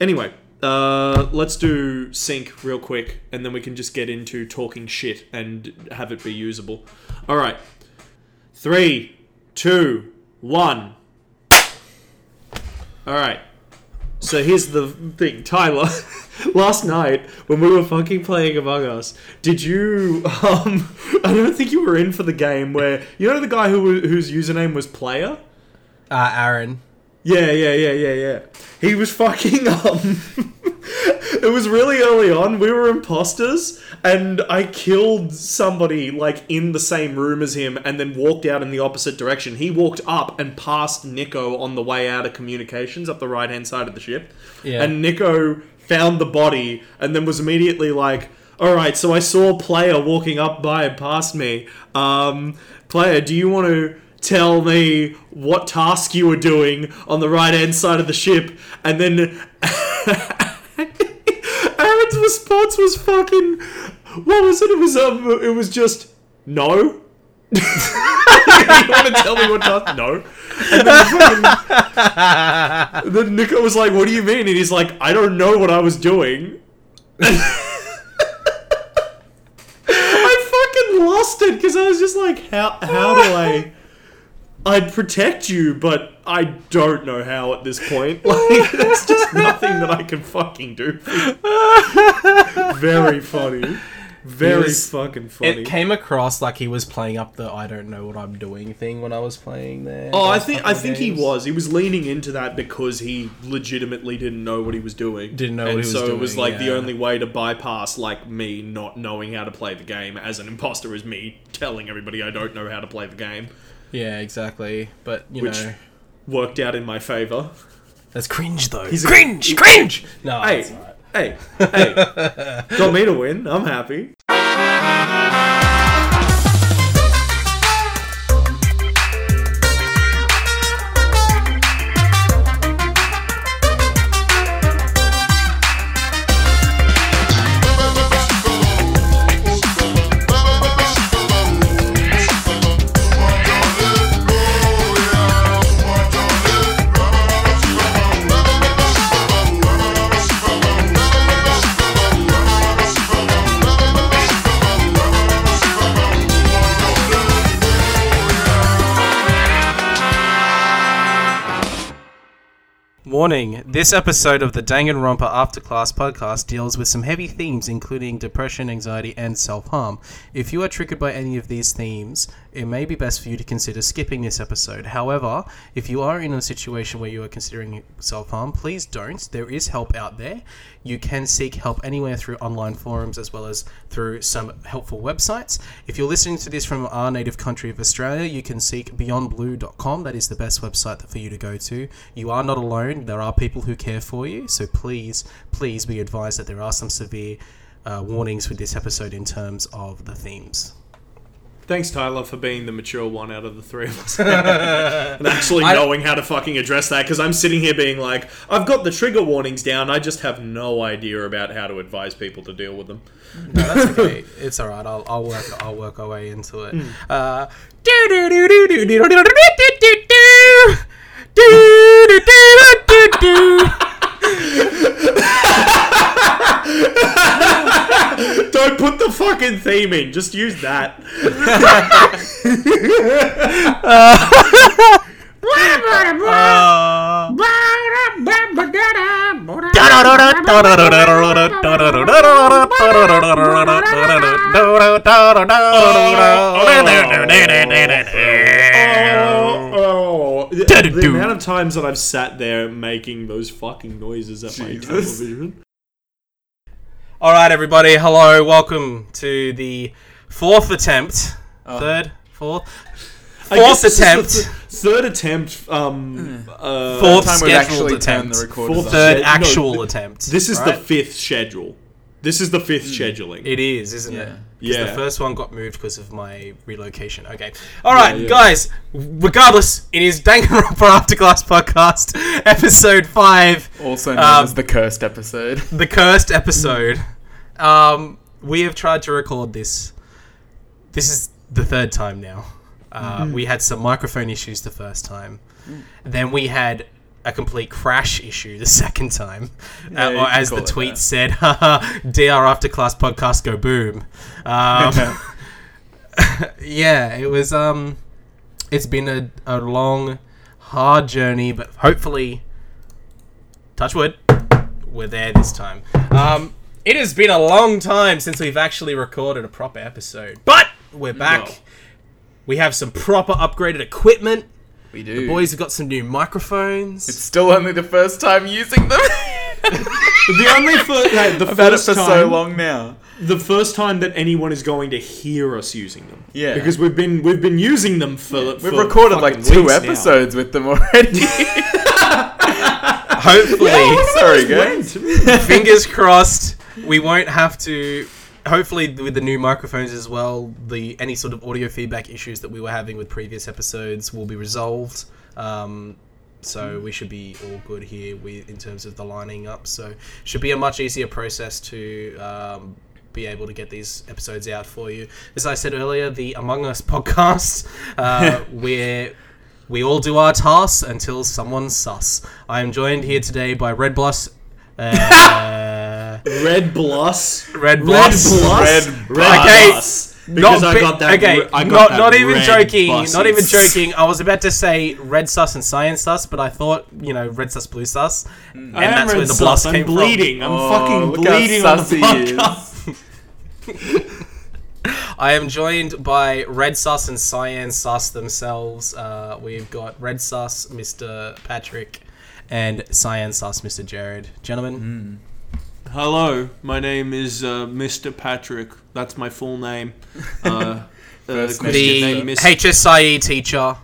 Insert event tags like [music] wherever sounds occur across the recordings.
Anyway, uh, let's do sync real quick, and then we can just get into talking shit and have it be usable. All right, three, two, one. All right. So here's the thing, Tyler. [laughs] last night when we were fucking playing Among Us, did you? [laughs] Um, I don't think you were in for the game where you know the guy who whose username was player. Uh, Aaron. Yeah, yeah, yeah, yeah, yeah. He was fucking [laughs] um It was really early on. We were imposters and I killed somebody like in the same room as him and then walked out in the opposite direction. He walked up and passed Nico on the way out of communications up the right-hand side of the ship. Yeah. And Nico found the body and then was immediately like all right, so I saw player walking up by and past me. Um, player, do you want to tell me what task you were doing on the right hand side of the ship, and then [laughs] Aaron's response was fucking what was it? It was um it was just no. [laughs] you want to tell me what task? No. And then, fucking, then Nico was like, "What do you mean?" And he's like, "I don't know what I was doing." [laughs] I fucking lost it because I was just like, "How how do I?" I'd protect you, but I don't know how at this point. [laughs] Like, there's just nothing that I can fucking do. [laughs] Very funny. Very fucking funny. It came across like he was playing up the "I don't know what I'm doing" thing when I was playing there. Oh, I those think I think he was. He was leaning into that because he legitimately didn't know what he was doing. Didn't know and what he was so it was doing, like the yeah. only way to bypass like me not knowing how to play the game as an imposter is me telling everybody I don't know how to play the game. Yeah, exactly. But you Which- know, Worked out in my favor. that's cringe though. He's a- cringe, he- cringe. No, Hey, it's alright. hey, hey! [laughs] Got me to win. I'm happy. Warning this episode of the Danganronpa After Class podcast deals with some heavy themes, including depression, anxiety, and self harm. If you are triggered by any of these themes, it may be best for you to consider skipping this episode. However, if you are in a situation where you are considering self harm, please don't. There is help out there. You can seek help anywhere through online forums as well as through some helpful websites. If you're listening to this from our native country of Australia, you can seek beyondblue.com. That is the best website for you to go to. You are not alone. There are people who care for you. So please, please be advised that there are some severe uh, warnings with this episode in terms of the themes. Thanks, Tyler, for being the mature one out of the three of us. and actually knowing how to fucking address that, because I'm sitting here being like, I've got the trigger warnings down, I just have no idea about how to advise people to deal with them. No, that's okay. it's all right. I'll, I'll work. I'll work our way into it. Uh, fucking theme in, just use that. [laughs] Uh, uh, oh, oh, oh, oh, the, the amount of times that I've sat there making those fucking noises at my Jesus. television. All right, everybody. Hello. Welcome to the fourth attempt. Third, fourth, fourth attempt. th- third attempt. Um, uh, Fourth time scheduled attempt. Fourth. Third no, actual th- attempt. This is the fifth schedule. This is the fifth scheduling. It is, isn't it? Yeah. 'Cause Yeah. The first one got moved because of my relocation. Okay. All right, yeah. guys. Regardless, it is Danganronpa After Class podcast, episode five, Also known Um, as the cursed episode. [laughs] the cursed episode. Um, we have tried to record this. This is the third time now. Uh, We had some microphone issues the first time. Then we had a complete crash issue the [laughs] second time, Yeah, uh, or as the tweet that. said, [laughs] "Dr After Class podcast go boom." Um, [laughs] yeah, it was. Um, it's been a, a long, hard journey, but hopefully, touch wood, we're there this time. Um, it has been a long time since we've actually recorded a proper episode, but we're back. No. We have some proper upgraded equipment. We do. The boys have got some new microphones. It's still only the first time using them. [laughs] The only fir- hey, the I've had it first for time, so long now. the first time that anyone is going to hear us using them. Yeah. because we've been we've been using them for. We've for recorded like two weeks now. episodes with them already. [laughs] Hopefully, Sorry, guys. Fingers crossed, we won't have to. Hopefully, with the new microphones as well, the any sort of audio feedback issues that we were having with previous episodes will be resolved. Um, so we should be all good here with in terms of the lining up. So should be a much easier process to um, be able to get these episodes out for you. As I said earlier, the Among Us podcast, uh, [laughs] where we all do our tasks until someone's sus. I am joined here today by Red Blush. Uh, [laughs] Red Bluss. Red Red Blush. Bluss. Red Red Okay, Because not I got that. okay, I got not that not even red joking. Not even joking. I was about to say red sus and cyan sus, but I thought you know red sus, blue sus, and I that's red where the sus. blush I'm came from. bleeding. I'm Oh, fucking look how bleeding on the podcast. [laughs] I am joined by Red Sus and Cyan Sus themselves. Uh, we've got Red Sus, Mr. Patrick, and Science Sus, Mr. Jared. Gentlemen, Hello, my name is uh, Mr. Patrick. That's my full name. Uh, [laughs] uh, Christian the name, Mis- HSIE teacher.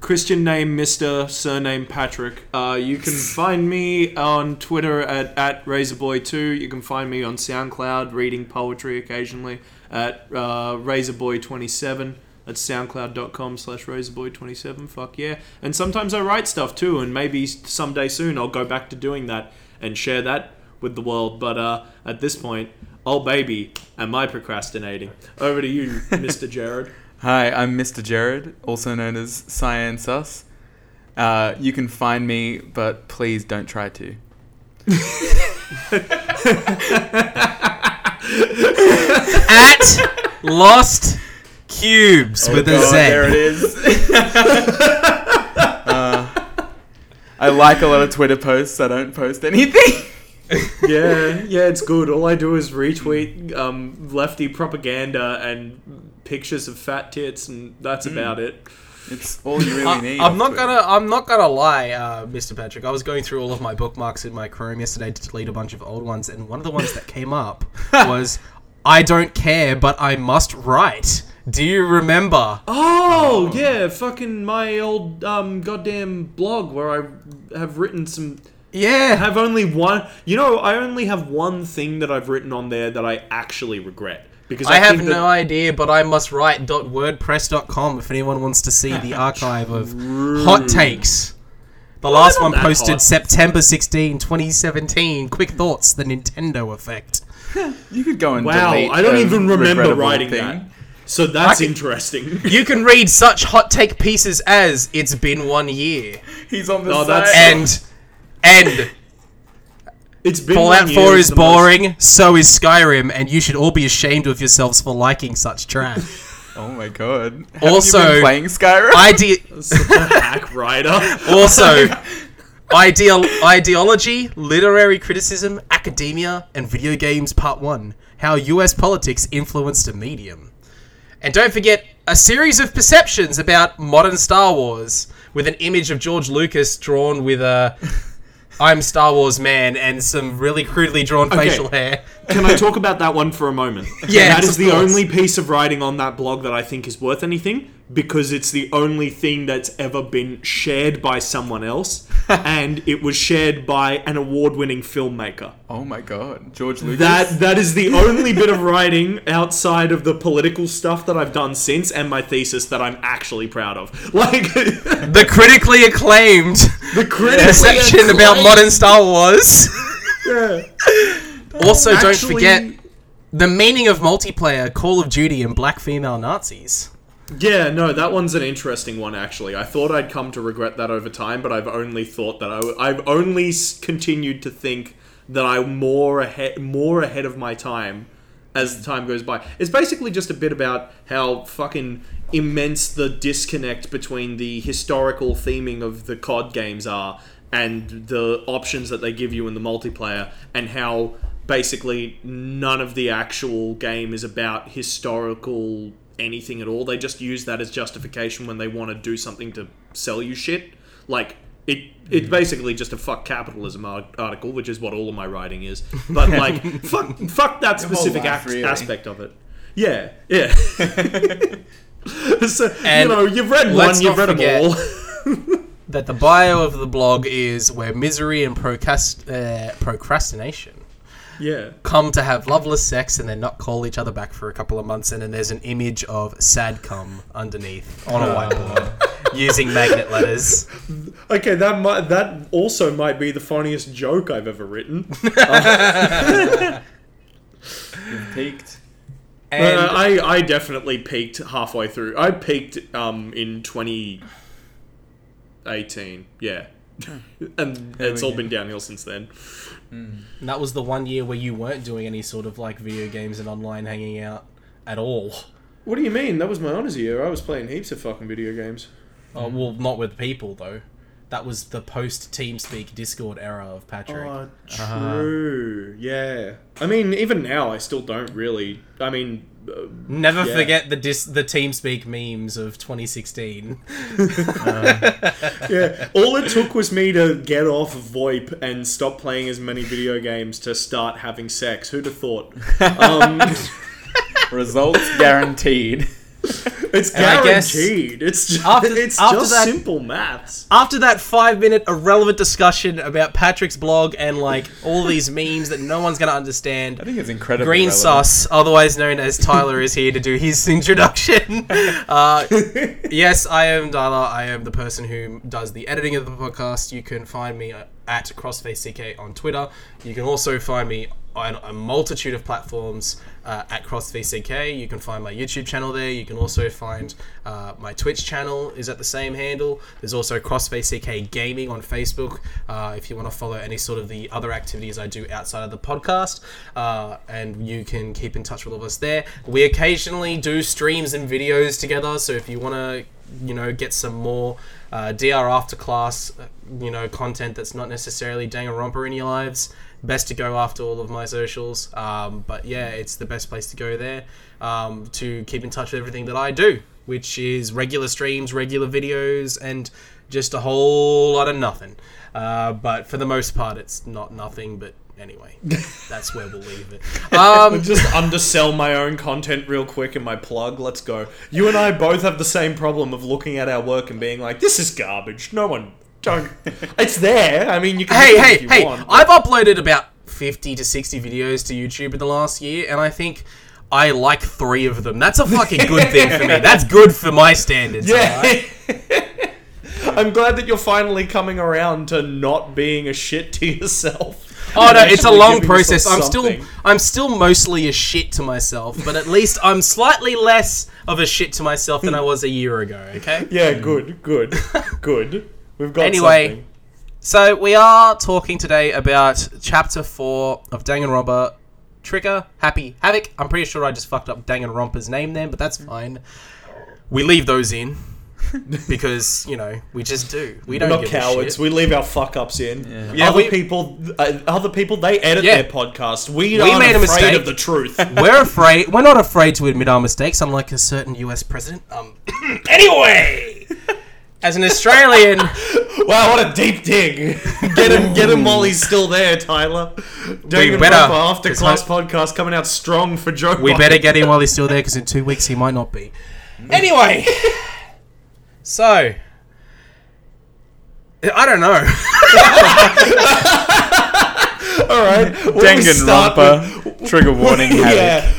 Christian name Mr. Surname Patrick. Uh, you can [laughs] find me on Twitter at, at Razorboy2. You can find me on SoundCloud reading poetry occasionally at uh, Razorboy27. That's soundcloud.com slash razorboy27. Fuck yeah. And sometimes I write stuff too, and maybe someday soon I'll go back to doing that and share that with the world. But uh, at this point, oh baby, am I procrastinating? Over to you, [laughs] Mr. Jared. Hi, I'm Mr. Jared, also known as Cyan Sus. Uh, you can find me, but please don't try to. [laughs] [laughs] At Lost Cubes with a God, Z. Oh, There it is. [laughs] uh, I like a lot of Twitter posts. I don't post anything. [laughs] yeah, yeah, it's good. All I do is retweet um, lefty propaganda and pictures of fat tits, and that's about it. It's all you really I, need. I'm not Twitter. gonna. I'm not gonna lie, uh, Mr. Patrick. I was going through all of my bookmarks in my Chrome yesterday to delete a bunch of old ones, and one of the ones that came up [laughs] was, "I don't care, but I must write." Do you remember? Oh, yeah, fucking my old um, goddamn blog where I have written some. yeah. I have only one. You know, I only have one thing that I've written on there that I actually regret because I, I have no idea, but I must write .wordpress.com if anyone wants to see the [laughs] archive of hot takes. The last one posted hot. September 16, 2017. Quick thoughts: the Nintendo effect. [laughs] You could go and Wow, delete I don't even remember writing thing. that. So that's can- interesting. [laughs] You can read such hot take pieces as "It's been one year" He's on the Oh, side. that's- and and It's been Fallout 4 is the most- boring, so is Skyrim, and you should all be ashamed of yourselves for liking such trash. [laughs] Oh my god. Haven't Also- you been playing Skyrim? Ide- [laughs] Such a hack writer. also, ideal ideology, literary criticism, academia, and video games Part 1 How US Politics Influenced a Medium. And don't forget a series of perceptions about modern Star Wars with an image of George Lucas drawn with a [laughs] I'm Star Wars man and some really crudely drawn facial hair. Can I talk about that one for a moment? [laughs] yeah, that is the course. only piece of writing on that blog that I think is worth anything because it's the only thing that's ever been shared by someone else, [laughs] and it was shared by an award-winning filmmaker. oh my god. George Lucas. That that is the only bit of writing outside of the political stuff that I've done since and my thesis that I'm actually proud of. [laughs] Like The critically acclaimed [laughs] the critically perception about modern Star Wars. Yeah. Also, don't forget the meaning of multiplayer, Call of Duty, and black female Nazis. Yeah, no, that one's an interesting one actually. I thought I'd come to regret that over time, but I've only thought that I, I've only continued to think that I'm more ahead, more ahead of my time as the time goes by. It's basically just a bit about how fucking immense the disconnect between the historical theming of the COD games are and the options that they give you in the multiplayer, and how basically none of the actual game is about historical anything at all. They just use that as justification when they want to do something to sell you shit. Like it, it's basically just a fuck capitalism article, which is what all of my writing is. But [laughs] like, fuck, fuck that specific life, act- really. aspect of it. Yeah, yeah. [laughs] so And you know, you've read one, you've read them all. [laughs] That the bio of the blog is where misery and procrast- uh, procrastination yeah. come to have loveless sex and then not call each other back for a couple of months, and then there's an image of sad cum underneath on a whiteboard using magnet letters. Okay, that might that also might be the funniest joke I've ever written. [laughs] Peaked. And Uh, I I definitely peaked halfway through. I peaked um in 2018. Yeah. [coughs] and There it's all go. been downhill since then. Hmm. that was the one year where you weren't doing any sort of like video games and online hanging out at all. What do you mean? That was my honors year. I was playing heaps of fucking video games. Oh, hmm. well, not with people though. That was the post TeamSpeak Discord era of Patrick. Oh, uh-huh. true. Yeah. I mean, even now, I still don't really. I mean, Never yeah. forget the dis- the TeamSpeak memes of 2016. [laughs] yeah. All it took was me to get off VoIP and stop playing as many video games to start having sex. Who'd have thought? [laughs] Um, Results guaranteed. [laughs] it's And guess guaranteed. it's just, after- [laughs] it's after just that- simple maths. After that five minute irrelevant discussion about Patrick's blog and like all these [laughs] memes that no one's gonna understand, I think it's incredible. Green relevant. Sauce, otherwise known as Tyler, is here to do his [laughs] introduction. Uh, yes, I am Tyler. I am the person who does the editing of the podcast. You can find me at CrossfaceCK on Twitter. You can also find me on a multitude of platforms uh, at CrossfaceCK. You can find my YouTube channel there. You can also find uh, my Twitch channel is at the same handle. There's also CrossfaceCK Gaming on Facebook. Uh, if you want to follow any sort of the other activities I do outside of the podcast, uh, and you can keep in touch with all of us there. We occasionally do streams and videos together. So if you want to, you know, get some more uh, DR after class, uh, you know, content that's not necessarily Danganronpa in your lives, best to go after all of my socials. Um, but yeah, it's the best place to go there um, to keep in touch with everything that I do, which is regular streams, regular videos, and just a whole lot of nothing. Uh, but for the most part, it's not nothing. But anyway, [laughs] that's where we'll leave it. [laughs] Um, Just undersell my own content real quick in my plug. Let's go. You and I both have the same problem of looking at our work and being like, "This is garbage. No one don't." it's there. I mean, you can. hey, hey, hey! want, I've uploaded about fifty to sixty videos to YouTube in the last year, and I think. I like three of them. That's a fucking good thing for me. That's good for my standards. Yeah. [laughs] I'm glad that you're finally coming around to not being a shit to yourself. Oh no, it's a long process. I'm still. I'm still mostly a shit to myself, but at least I'm slightly less of a shit to myself than I hmm. was a year ago, okay? Yeah, good, good, good. [laughs] We've got Anyway, something. So we are talking today about chapter 4 of Danganronpa Trigger Happy Havoc. I'm pretty sure I just fucked up Danganronpa's name then, but that's fine. We leave those in [laughs] because, you know, we just do. We We're don't not give cowards. a shit. We leave our fuck ups in. Yeah. Yeah, other we- people, uh, other people, they edit Yeah. their podcast. We, We aren't made a mistake. of the truth. [laughs] We're afraid. We're not afraid to admit our mistakes, unlike a certain U.S. president. Um. [coughs] anyway, [laughs] as an Australian, [laughs] wow, what a deep dig! Get him, get him while he's still there, Tyler. Danganronpa better, after 'cause class podcast coming out strong for Joe. we Biden. better get him while he's still there, because in two weeks he might not be. Mm. Anyway, so I don't know. [laughs] All right, [laughs] why don't we start Danganronpa. Trigger warning. with- Havoc. yeah.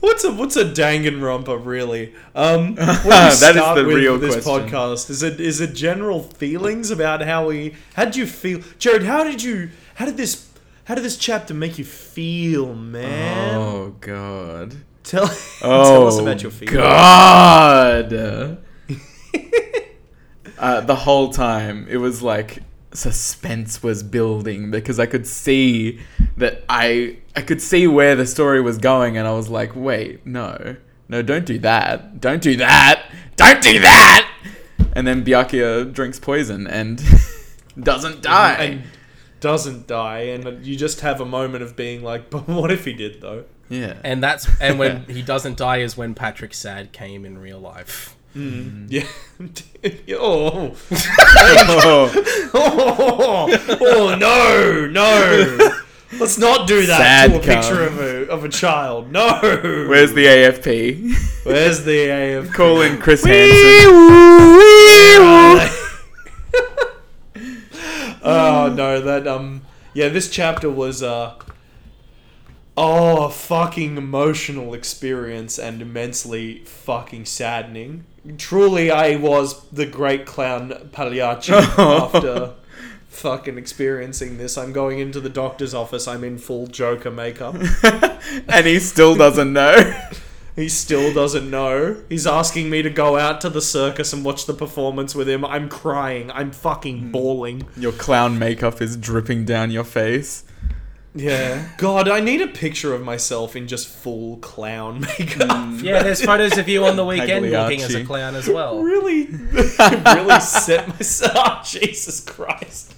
What's a what's a Danganronpa really? Um, [laughs] where do we That is the real this question. podcast. Is it is it general feelings about how we? How did you feel, Jared? How did you? How did this? How did this chapter make you feel, man? Oh god. Tell, Oh, [laughs] tell us about your feelings. God. [laughs] uh, the whole time, it was like suspense was building because I could see that I I could see where the story was going, and I was like, wait, no, no, don't do that, don't do that, don't do that. And then Byakuya drinks poison and [laughs] doesn't die. and doesn't die, and you just have a moment of being like, [laughs] "But what if he did though?" yeah. And that's and when [laughs] he doesn't die is when Patrick Sad came in real life. Yeah. [laughs] oh. [laughs] Oh, oh, oh no, no. Let's not do that Sad to a picture of a of a child. No. where's the AFP? Where's the AFP? Call in Chris Hansen. [laughs] oh no, that um yeah, this chapter was uh oh a fucking emotional experience and immensely fucking saddening. Truly I was the great clown Pagliacci [laughs] oh. after fucking experiencing this. I'm going into the doctor's office, I'm in full Joker makeup. [laughs] and he still doesn't know. [laughs] He still doesn't know. He's asking me to go out to the circus and watch the performance with him. I'm crying. I'm fucking hmm. bawling. Your clown makeup is dripping down your face. Yeah. [laughs] God, I need a picture of myself in just full clown [laughs] makeup. Yeah, there's photos of you on the weekend Pagliacci. walking as a clown as well. [laughs] Really, I really set myself. Oh, Jesus Christ.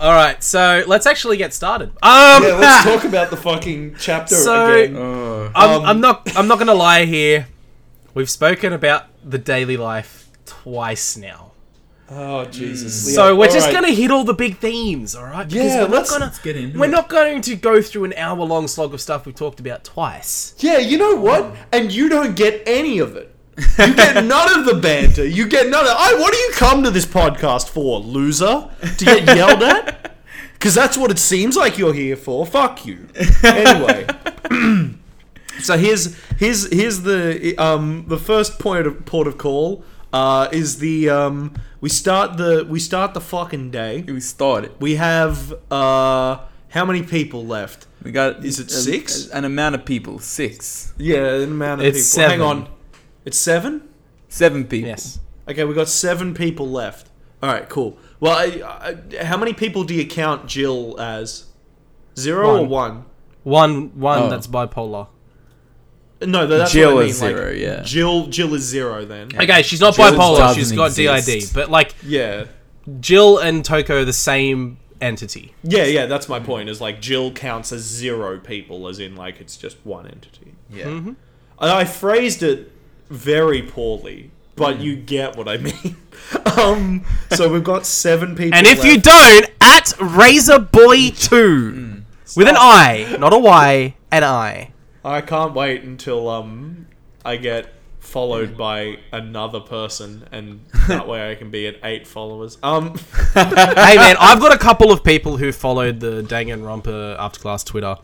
All right, so let's actually get started. Um, Yeah, let's talk about the fucking chapter So- again. Oh. I'm, Um, I'm not. I'm not gonna lie here. We've spoken about the daily life twice now, Oh Jesus. so we're just alright. gonna hit all the big themes. All right? Because Yeah, we're not let's- gonna. Let's get into We're it. not going to go through an hour long slog of stuff we've talked about twice. Yeah, you know what? And you don't get any of it. You get [laughs] none of the banter. You get none of. I. What do you come to this podcast for, loser? To get yelled at? [laughs] Because that's what it seems like you're here for. Fuck you. Anyway. [laughs] so here's here's here's the um the first point of port of call uh is the um we start the we start the fucking day. We started. We have uh how many people left? We got. Is it a- six? An amount of people. Six. Yeah, an amount of It's people. Hang on. It's seven? Seven people. Yes. Okay, we got seven people left. All right, cool. Well, I, I, how many people do you count Jill as? Zero or one? One. One Oh. that's bipolar. No, that's Jill what I mean. is like, zero, yeah. Jill, Jill is zero then. Okay, she's not Jill bipolar. doesn't She's got DID. But like Yeah, Jill and Toko are the same entity. yeah, yeah. That's my point. Is like Jill counts as zero people, as in like it's just one entity. Yeah. Mm-hmm. I, I phrased it very poorly, but Mm. you get what I [laughs] mean. um, so we've got seven people. And if left. you don't, at Razor Boy Two with an I, not a Y, an I. I can't wait until um I get followed by another person, and [laughs] that way I can be at eight followers. Um, [laughs] hey man, I've got a couple of people who followed the Danganronpa After Class Twitter,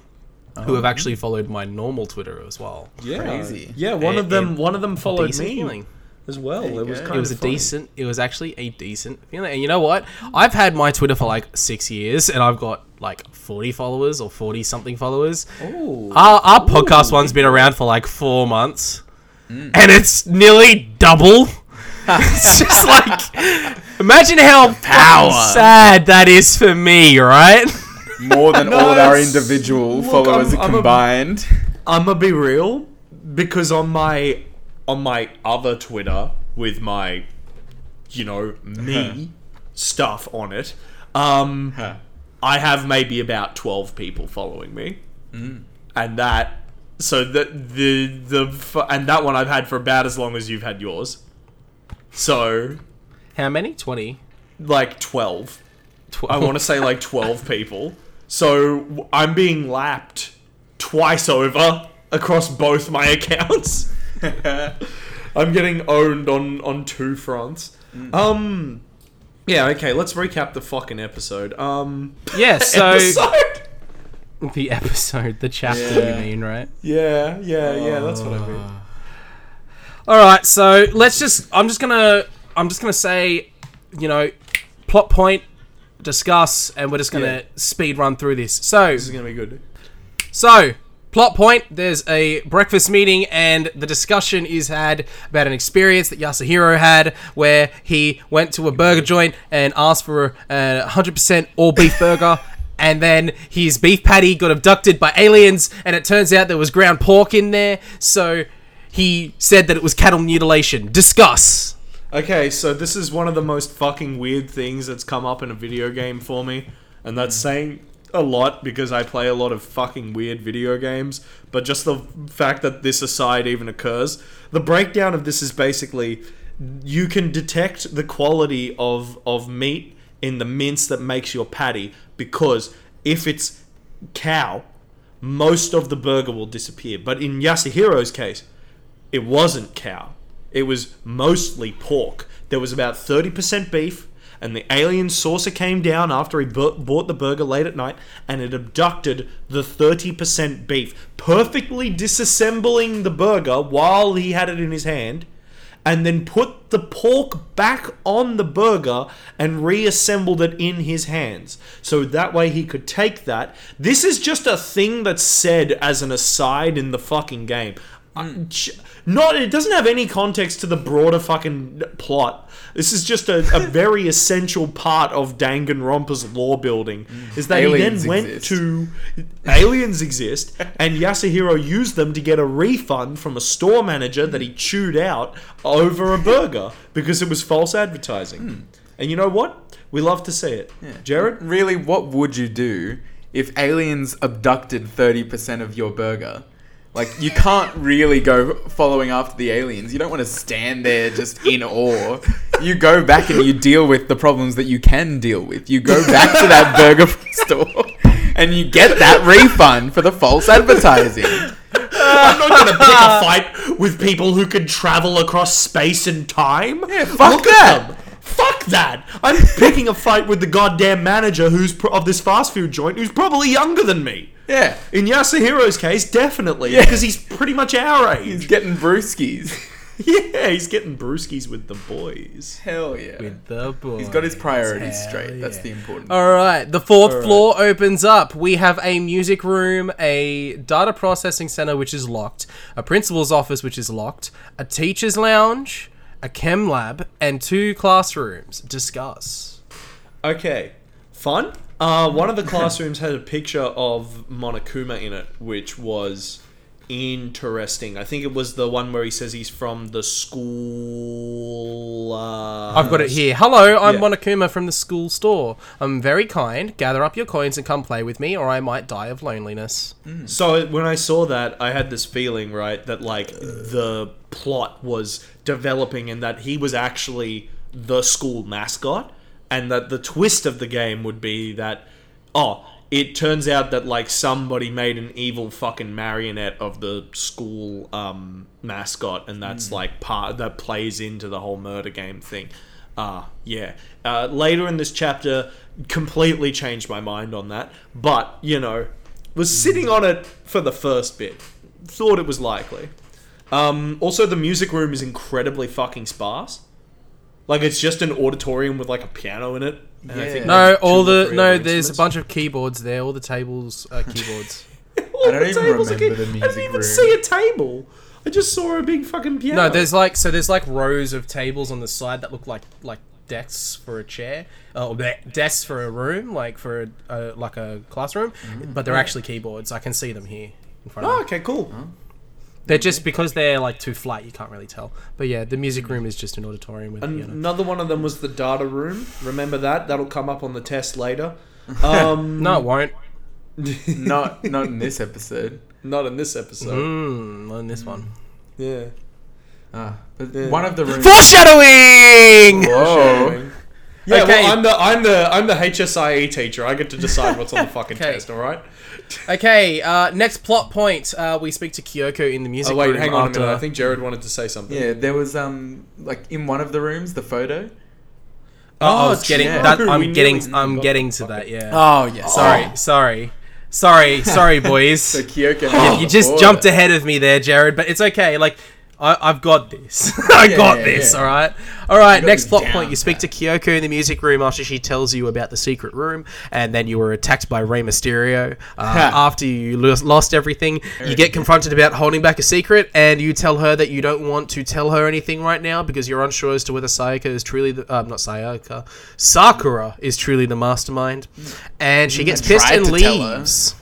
who have actually followed my normal Twitter as well. yeah, Crazy. Yeah, one A- of them, one of them followed me feeling. As well. you It was kind It was a funny. decent. It was actually a decent feeling. And you know what? I've had my Twitter for like six years, and I've got like forty followers or forty something followers. Ooh. Our, our podcast one's been around for like four months, Mm. and it's nearly double. [laughs] it's just like, imagine how Power. sad that is for me, right? More than [laughs] No, all of our individual look, followers I'm- I'm combined. I'm gonna be real because on my on my other Twitter with my, you know, [laughs] me stuff on it, um, [laughs] I have maybe about twelve people following me, and that so the the the and that one I've had for about as long as you've had yours, so How many? Twenty. like twelve. Twelve. I want to say like 12 [laughs] people. So I'm being lapped twice over across both my accounts. [laughs] I'm getting owned on on two fronts. Um yeah, okay, let's recap the fucking episode. Um Yeah. [laughs] So episode? the episode, the chapter, Yeah. you mean, right? Yeah, yeah, yeah, that's what I mean. All right, so let's just. I'm just gonna. I'm just gonna say, you know, plot point, discuss, and we're just gonna Yeah. speed run through this. So, This is going to be good. so plot point there's a breakfast meeting and the discussion is had about an experience that yasuhiro had where he went to a burger joint and asked for a 100% all beef [laughs] burger and then his beef patty got abducted by aliens and it turns out there was ground pork in there. So he said that it was cattle mutilation. Discuss. Okay, so this is one of the most fucking weird things that's come up in a video game for me, and that's hmm. saying a lot because I play a lot of fucking weird video games. But just the fact that this aside even occurs, the breakdown of this is basically you can detect the quality of of meat in the mince that makes your patty because if it's cow, most of the burger will disappear. But in Yasuhiro's case, it wasn't cow. It was mostly pork. There was about 30% beef, and the alien saucer came down after he bu- bought the burger late at night, and it abducted the 30% beef, perfectly disassembling the burger while he had it in his hand, and then put the pork back on the burger and reassembled it in his hands. So that way he could take that. This is just a thing that's said as an aside in the fucking game. Mm. I- j- Not it doesn't have any context to the broader fucking plot. This is just a, a [laughs] very essential part of Danganronpa's lore building. Is that Aliens he then went exist. to aliens exist, and Yasuhiro used them to get a refund from a store manager that he chewed out over a burger because it was false advertising. Hmm. And you know what? We love to see it. Jared? Really, what would you do if aliens abducted 30% of your burger? Like, you can't really go following after the aliens. You don't want to stand there just in awe. You go back and you deal with the problems that you can deal with. You go back to that burger [laughs] store and you get that refund for the false advertising. I'm not going to pick a fight with people who can travel across space and time. Yeah, fuck that. Fuck that! I'm picking a fight with the goddamn manager who's pro- of this fast food joint who's probably younger than me. Yeah. In Yasuhiro's case, definitely, Yeah. because he's pretty much our age. [laughs] He's age. getting brewskis. [laughs] yeah, he's getting brewskis with the boys. Hell yeah. with the boys. He's got his priorities Hell straight. That's the important. All right, the fourth All right. floor opens up. We have a music room, a data processing center which is locked, a principal's office which is locked, a teacher's lounge, a chem lab, and two classrooms. Discuss. Okay, fun. Uh, one of the classrooms had a picture of Monokuma in it, which was interesting. I think it was the one where he says he's from the school. Uh, I've got it here. Hello, I'm Yeah. Monokuma from the school store. I'm very kind. Gather up your coins and come play with me, or I might die of loneliness. So when I saw that, I had this feeling, right, that like the plot was developing and that he was actually the school mascot, and that the twist of the game would be that, oh, it turns out that like somebody made an evil fucking marionette of the school um, mascot, and that's like part that plays into the whole murder game thing. Uh, yeah. Uh, later in this chapter, completely changed my mind on that, but you know, was sitting on it for the first bit. Thought it was likely. Um, also, the music room is incredibly fucking sparse. Like it's just an auditorium with like a piano in it. And I think No, like, two all or the three no. other There's a instruments. bunch of keyboards there. All the tables are [laughs] keyboards. All I don't the even tables are remember key- the I music didn't even room. see a table. I just saw a big fucking piano. No, there's like so there's like rows of tables on the side that look like like desks for a chair, uh, or de- desks for a room, like for a, a like a classroom, but they're actually keyboards. I can see them here in front of Oh, me. okay, cool. They're just because they're like too flat, you can't really tell. But yeah, the music room is just an auditorium with a piano. Another one of them was the data room. Remember that? That'll come up on the test later. [laughs] Um, No, it won't. [laughs] Not not in this episode. not in this episode. Mm, not in this one. Yeah. Ah, but Yeah. one of the rooms. Foreshadowing. Whoa. Yeah, Okay. well, I'm the I'm the I'm the HSIE teacher. I get to decide what's on the [laughs] fucking Okay. test. All right. Okay, uh, next plot point. Uh, we speak to Kyoko in the music Oh wait, room. hang on after- a minute. I think Jared wanted to say something. Yeah, there was um like in one of the rooms the photo. Oh, I Oh, was getting true. that. We I'm nearly getting. I'm getting to that. Yeah. Oh yeah. Sorry, sorry, sorry, sorry, [laughs] boys. So Kyoko. [laughs] you, you just jumped ahead of me there, Jared. But it's okay. Like I, I've got this. [laughs] I Yeah, got yeah, this. yeah. All right. All right. Next plot down point: you speak to Kyoko in the music room after she tells you about the secret room, and then you were attacked by Rey Mysterio. Uh, after you lost everything, you get confronted about holding back a secret, and you tell her that you don't want to tell her anything right now because you're unsure as to whether Sayaka is truly the uh, not Sayaka, Sakura is truly the mastermind, and she gets pissed tried and to tell her. leaves.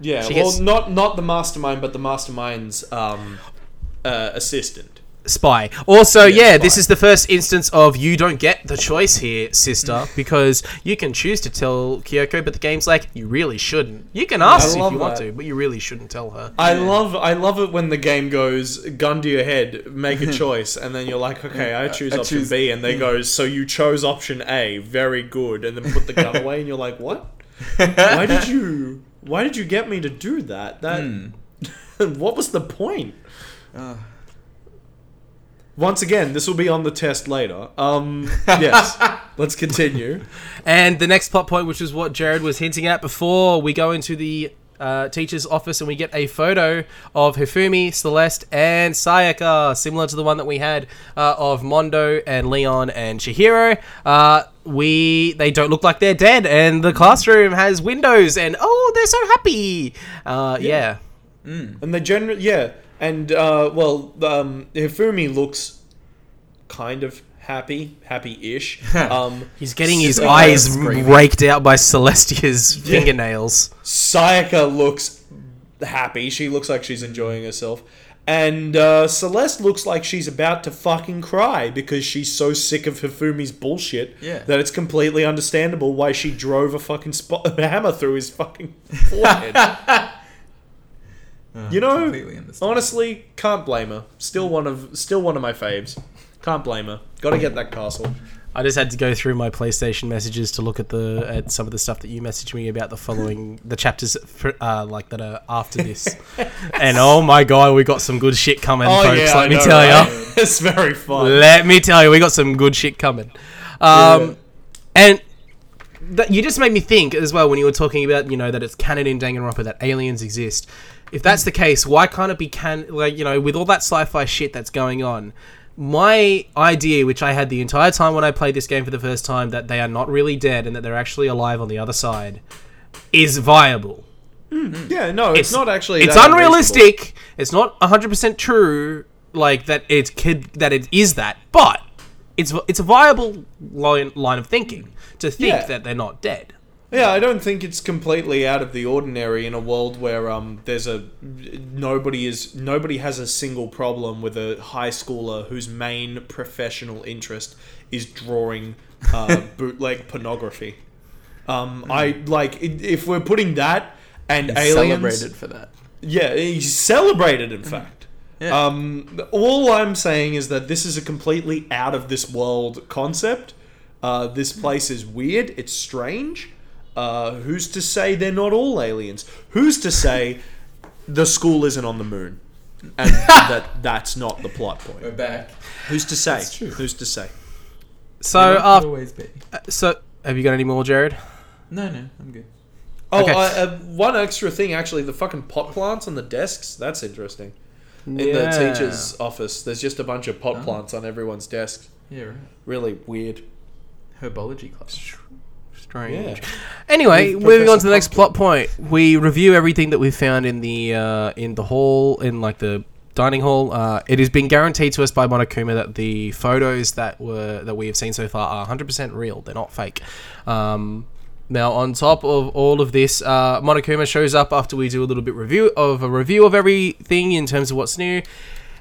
Yeah, She well, gets- not not the mastermind, but the mastermind's um, uh, assistant. spy. Also, yeah, spy. this is the first instance of you don't get the choice here, sister, [laughs] because you can choose to tell Kyoko, but the game's like you really shouldn't. You can ask if love you want to, but you really shouldn't tell her. I love I love it when the game goes gun to your head, make a [laughs] choice, and then you're like, okay, I choose I option choose- B, and they go, so you chose option A, very good, and then put the gun [laughs] away, and you're like, what? Why did you? Why did you get me to do that? That what was the point? Once again, this will be on the test later. Um, [laughs] yes, let's continue. And the next plot point, which is what Jared was hinting at before, we go into the uh, teacher's office and we get a photo of Hifumi, Celeste, and Sayaka, similar to the one that we had uh, of Mondo and Leon and Chihiro. Uh, we they don't look like they're dead, and the classroom has windows, and oh, they're so happy. Uh, yeah. And they generally, yeah, and uh, well, um, Hifumi looks kind of happy, happy-ish. [laughs] Um, He's getting his Sitting eyes raked out by Celestia's [laughs] fingernails. Sayaka looks happy. She looks like she's enjoying herself. And uh, Celeste looks like she's about to fucking cry because she's so sick of Hifumi's bullshit Yeah. that it's completely understandable why she drove a fucking spot- [laughs] hammer through his fucking forehead. You know, completely honestly, can't blame her. Still one of still one of my faves. Can't blame her. Got to get that castle. I just had to go through my PlayStation messages to look at the at some of the stuff that you messaged me about the following the chapters for, uh, like that are after this. [laughs] and oh my god, we got some good shit coming, oh, folks. let me tell you. [laughs] it's very fun. Let me tell you, we got some good shit coming. Um, and that, you just made me think as well when you were talking about you know that it's canon in Danganronpa that aliens exist. If that's the case, why can't it be can like you know with all that sci-fi shit that's going on? My idea, which I had the entire time when I played this game for the first time, that they are not really dead and that they're actually alive on the other side, is viable. Mm-hmm. Yeah, no, it's, not actually. It's that unrealistic. It's not hundred percent true. Like that, it could that it is that, but it's it's a viable line line of thinking to think Yeah. that they're not dead. Yeah, I don't think it's completely out of the ordinary in a world where um there's a nobody is nobody has a single problem with a high schooler whose main professional interest is drawing uh, [laughs] bootleg pornography. Um, I like if we're putting that and He's aliens. celebrated for that. Yeah, he's celebrated. In fact, Yeah. um, all I'm saying is that this is a completely out of this world concept. Uh, this place is weird. It's strange. Uh, who's to say they're not all aliens? Who's to say the school isn't on the moon, and [laughs] that that's not the plot point. We're point? back. Who's to say? That's true. Who's to say? So It'll after, always be. so have you got any more, Jared? No, no, I'm good. Oh, Okay. uh, uh, one extra thing actually. The fucking pot plants on the desks. That's interesting. In the teacher's office, there's just a bunch of pot Oh. plants on everyone's desk. Yeah, right. Really weird. Herbology class. Strange. Yeah. Anyway, moving on to the next plot point, we review everything that we found in the uh, in the hall in like the dining hall. Uh, it has been guaranteed to us by Monokuma that the photos that were that we have seen so far are 100% real. They're not fake. Um, now, on top of all of this, uh, Monokuma shows up after we do a little bit review of a review of everything in terms of what's new.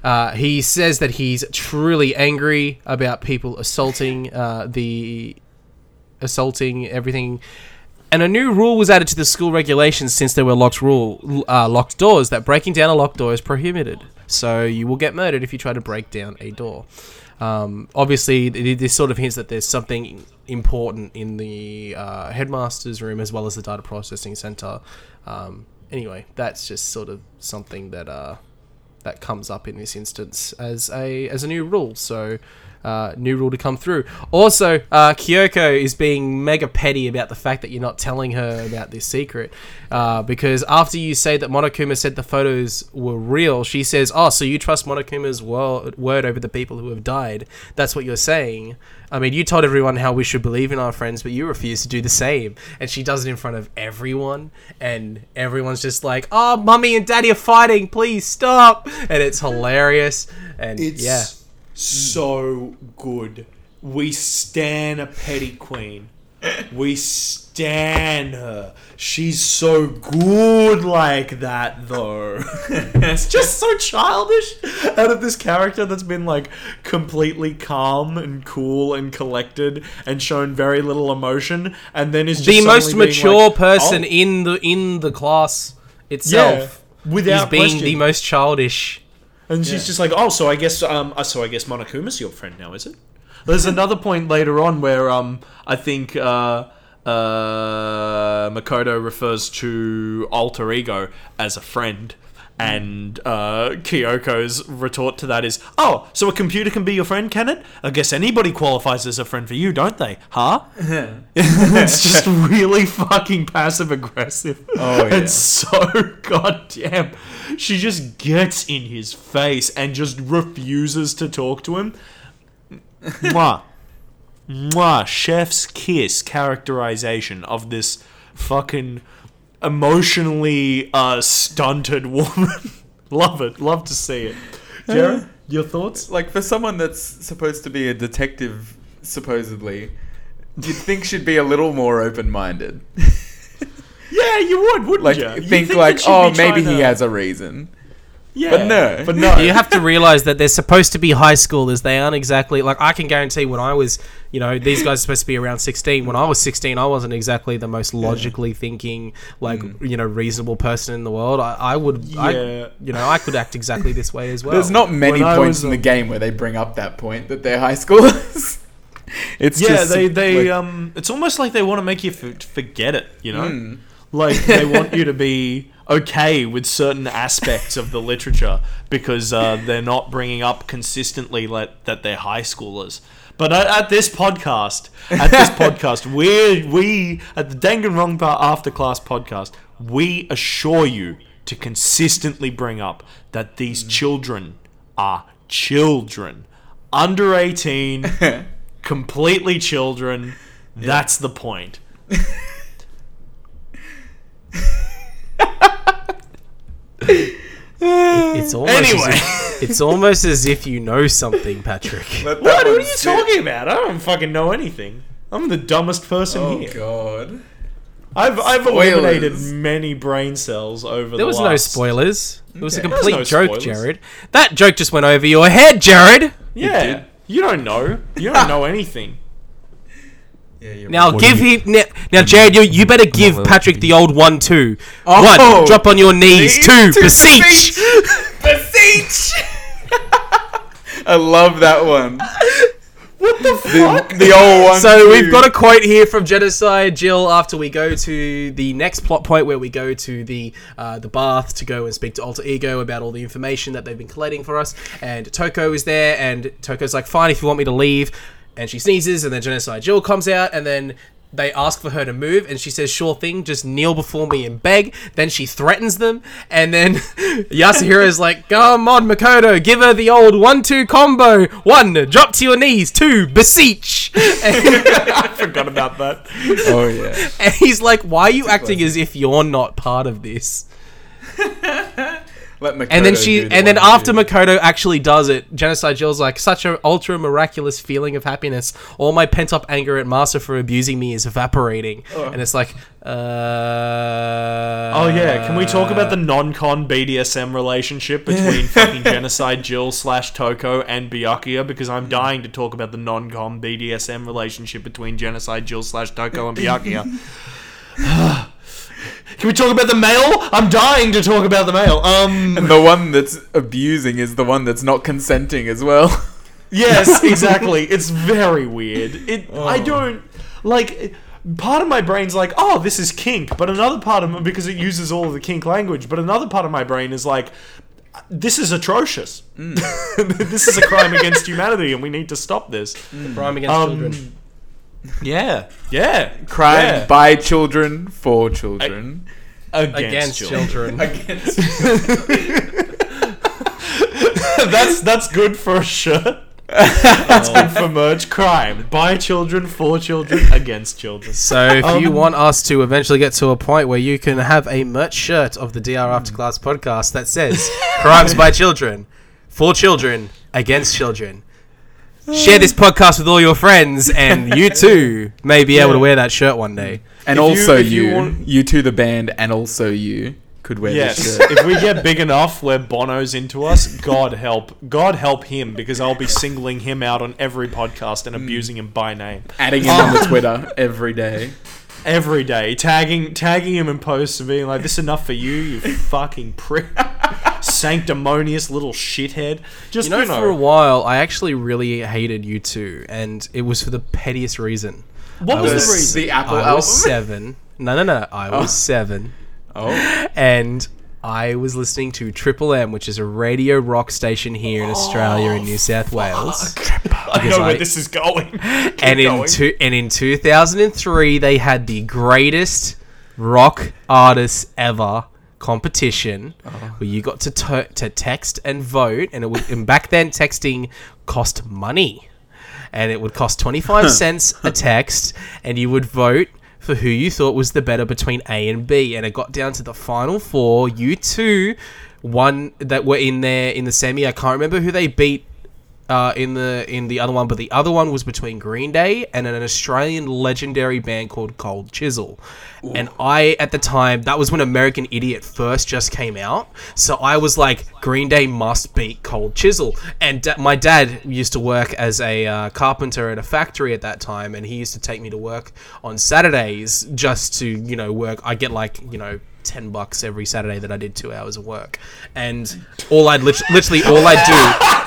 Uh, he says that he's truly angry about people assaulting uh, the assaulting everything. And a new rule was added to the school regulations since there were locked rule uh, locked doors that breaking down a locked door is prohibited. So you will get murdered if you try to break down a door. Um, obviously, this sort of hints that there's something important in the uh, headmaster's room as well as the data processing center. Um, anyway, that's just sort of something that uh, that comes up in this instance as a as a new rule. So uh, new rule to come through. Also, uh, Kyoko is being mega petty about the fact that you're not telling her about this secret. Uh, because after you say that Monokuma said the photos were real, she says, Oh, so you trust Monokuma's wo- word over the people who have died? That's what you're saying. I mean, you told everyone how we should believe in our friends, but you refuse to do the same. And she does it in front of everyone, and everyone's just like, "Oh, mummy and daddy are fighting! Please stop!" And it's hilarious. And It's yeah, so good. We stan a petty queen. We stan her. She's so good like that, though. [laughs] it's just so childish out of this character that's been like completely calm and cool and collected and shown very little emotion, and then is just the most mature like, person "Oh, in the in the class itself yeah, without is being question. the most childish. And she's just like, oh, so I guess, um, uh, so I guess Monokuma's your friend now, is it? There's [laughs] another point later on where, um, I think, uh, uh, Makoto refers to alter ego as a friend, and uh, Kyoko's retort to that is, oh, so a computer can be your friend, can it? I guess anybody qualifies as a friend for you, don't they? Huh? [laughs] it's just really fucking passive aggressive. Oh, yeah. And so goddamn. She just gets in his face and just refuses to talk to him. Mwah. Mwah. Chef's kiss characterization of this fucking emotionally uh, stunted woman. [laughs] Love it. Love to see it. Jared, your thoughts? like for someone that's supposed to be a detective, supposedly, do you'd think she'd be a little more open-minded. [laughs] Yeah, you would, wouldn't Like you? You'd think, like, oh, maybe trying he has a reason. Yeah, but no. But no. you have to realize that they're supposed to be high schoolers. They aren't exactly like I can guarantee when I was, you know, these guys are supposed to be around 16. When I was 16, I wasn't exactly the most logically thinking, like, you know, reasonable person in the world. I, I would, I, Yeah. you know, I could act exactly this way as well. There's not many When points was, in the game where they bring up that point that they're high schoolers. [laughs] it's yeah, just they they like, um. It's almost like they want to make you f- forget it. You know, Hmm. like they want you to be okay with certain aspects of the literature because uh, they're not bringing up consistently like, that they're high schoolers. But at, at this podcast, at this [laughs] podcast, we we at the Danganronpa After Class podcast, we assure you to consistently bring up that these Hmm. children are children under 18 [laughs] completely children. That's the point. [laughs] It's almost Anyway. as if, it's almost as if you know something, Patrick. [laughs] What? What are you sit. talking about? I don't fucking know anything. I'm the dumbest person Oh here. god. I've I've Spoilers. eliminated many brain cells over the There was no spoilers. It was a Okay. There was complete no joke, spoilers. Jared. That joke just went over your head, Jared. Yeah. did. You don't know. You don't [laughs] know anything. Yeah, Now right. give him now, now Jared. You, you better give Patrick the old one two. Oh. One, drop on your knees. Two, two, beseech. Beseech! [laughs] [laughs] I love that one. What the The, fuck? the old one. So too. we've got a quote here from Genocide Jill after we go to the next plot point where we go to the uh, the bath to go and speak to Alter Ego about all the information that they've been collating for us. And Toko is there, and Toko's like, "Fine, if you want me to leave." And she sneezes, and then Genocide Jill comes out, and then they ask for her to move, and she says, "Sure thing, just kneel before me and beg." Then she threatens them, and then [laughs] Yasuhiro's like, "Come on, Makoto, give her the old one-two combo. One, drop to your knees. Two, beseech." And- [laughs] I forgot about that. Oh yeah. and he's like, "Why are you acting as if you're not part of this?" [laughs] Let Makoto And then she, do the and then after too. Makoto actually does it, Genocide Jill's like, "Such an ultra miraculous feeling of happiness. All my pent up anger at Master for abusing me is evaporating." And it's like, uh, Oh yeah, can we talk about the non-con BDSM relationship between [laughs] fucking genocide Jill slash Toko and Byakuya? Because I'm dying to talk about the non-con BDSM relationship between genocide Jill slash Toko and Byakuya. [laughs] [sighs] [sighs] [sighs] can we talk about the male? I'm dying to talk about the male. Um, And the one that's abusing is the one that's not consenting as well. [laughs] yes, [laughs] exactly. It's very weird. It. I Oh. don't like. Part of my brain's like, oh, this is kink, but another part of because it uses all of the kink language. But another part of my brain is like, this is atrocious. [laughs] this is a crime against humanity, and we need to stop this. Crime against Um, children. Yeah, yeah. Crime yeah. by children for children. against, Against children. children. [laughs] Against [laughs] that's that's good for a shirt. That's good for merch. Crime by children for children against children. So if you Um, want us to eventually get to a point where you can have a merch shirt of the DR After Class podcast that says "Crimes by Children, for Children, against Children," share this podcast with all your friends, and you [laughs] too may be able to wear that shirt one day. and If you- also if you you, you, want- to the band, and also you could wear Yes, this shirt. if we get big enough where Bono's into us, God help, God help him because I'll be singling him out on every podcast and mm. abusing him by name Adding him on the um, Twitter every day. Every day, tagging tagging him in posts and being like, "This enough for you, you [laughs] fucking prick, sanctimonious little shithead." Just You know, for a while, I actually really hated U2, and it was for the pettiest reason. what was, was- the reason? The Apple I album. was seven. No, no, no. I was oh. seven. Oh, and I was listening to Triple M, which is a radio rock station here in Australia in New South oh, Wales. [laughs] I know where I- this is going. [laughs] Keep And in going. two, and in 2003, they had the greatest rock artists ever competition uh-huh. where you got to to to text and vote, and it would and back then texting cost money, and it would cost 25 cents a text, and you would vote for who you thought was the better between A and B, and it got down to the final four. U2, one that were in there in the semi. I can't remember who they beat uh, in the in the other one, but the other one was between Green Day and an Australian legendary band called Cold Chisel. And I, at the time, that was when American Idiot first just came out. So I was like, Green Day must beat Cold Chisel. And da- my dad used to work as a uh, carpenter at a factory at that time, and he used to take me to work on Saturdays just to, you know, work. I get like, you know. 10 bucks every Saturday that I did two hours of work. And all I'd lit- literally, all I'd do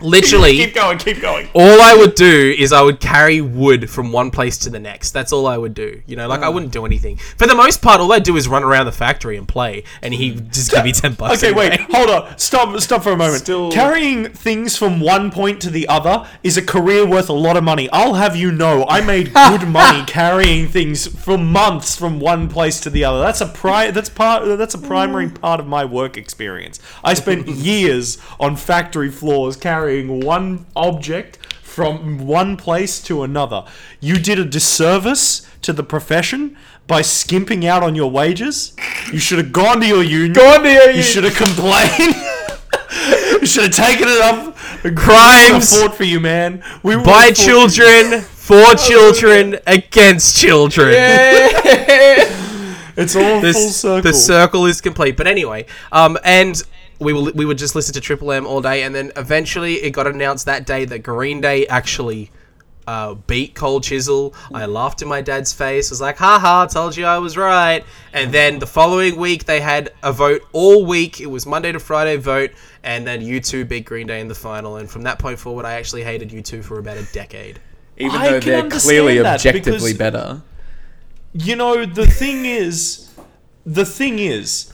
literally [laughs] keep going, keep going. all I would do is I would carry wood from one place to the next. That's all I would do. You know, like I hmm. wouldn't do anything. For the most part, all I'd do is run around the factory and play, and he'd just give me ten bucks. Okay, wait, hold on. Stop, stop for a moment. Still- Carrying things from one point to the other is a career worth a lot of money. I'll have you know, I made good [laughs] money carrying things for months from one place to the other. That's a pri- That's part. That's a primary part of my work experience. I spent [laughs] years on factory floors carrying one object from one place to another. You did a disservice to the profession by skimping out on your wages. You should have gone to your union. Go on to your You should have complained. [laughs] you should have taken it up. Crimes fought for you, man. We were By children, for children, against children. [laughs] It's all This- full circle. The circle is complete. But anyway, um, and we will we would just listen to Triple M all day, and then eventually it got announced that day that Green Day actually. Uh, beat Cold Chisel. I laughed in my dad's face. Was like, haha, told you I was right. And then the following week, they had a vote all week. It was Monday to Friday vote. And then U2 beat Green Day in the final. And from that point forward, I actually hated U2 for about a decade. Even I though they're clearly objectively better. you know, the thing is, the thing is,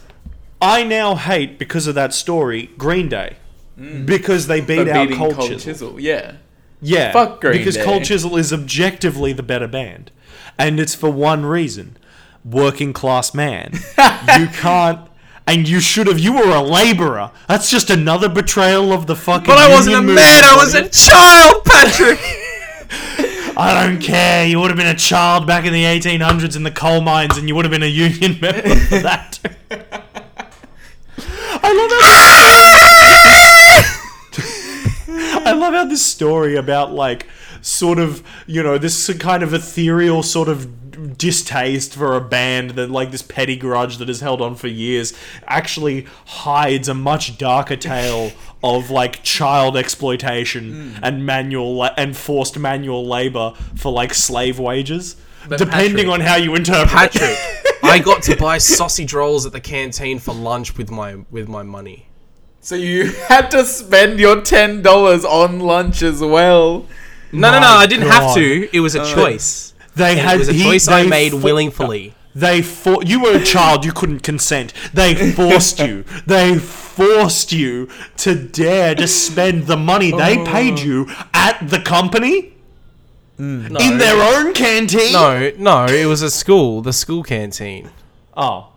I now hate because of that story Green Day mm. because they beat out Cold, Cold Chisel. Chisel, yeah. Yeah, Fuck Green because Day. Cold Chisel is objectively the better band, and it's for one reason: working class man. [laughs] you can't. And you should have. You were a laborer. That's just another betrayal of the fucking. But I wasn't a man, I was a child, Patrick! [laughs] I don't care. You would have been a child back in the 1800s in the coal mines, and you would have been a union member for that. [laughs] I love how. [laughs] I love how this story about like sort of you know this kind of ethereal sort of distaste for a band that like this petty grudge that has held on for years actually hides a much darker tale [laughs] of like child exploitation mm. and manual la- and forced manual labor for like slave wages depending Patrick- on how you interpret. Patrick, [laughs] I got to buy sausage rolls at the canteen for lunch with my with my money. So you [laughs] had to spend your ten dollars on lunch as well. No, no, no, I didn't have to. It was a uh, choice. they And had it was a he- choice I made fo- willingly. They for you were a child. You couldn't consent. They [laughs] forced you. They forced you to dare to spend the money they oh. paid you at the company No, in their own canteen? no, no, it was a school, the school canteen. Oh.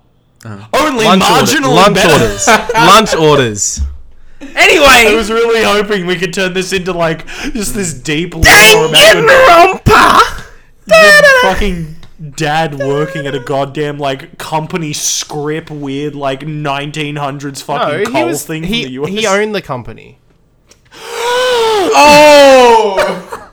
Uh-huh. Only Lunch, order- lunch orders. lunch orders. [laughs] Anyway, I was really hoping we could turn this into like just this deep lore about your Danganronpa! your fucking dad working at a goddamn like company script weird like 1900s fucking No, he coal was thing he, from the US. he owned the company. [gasps] Oh! [laughs]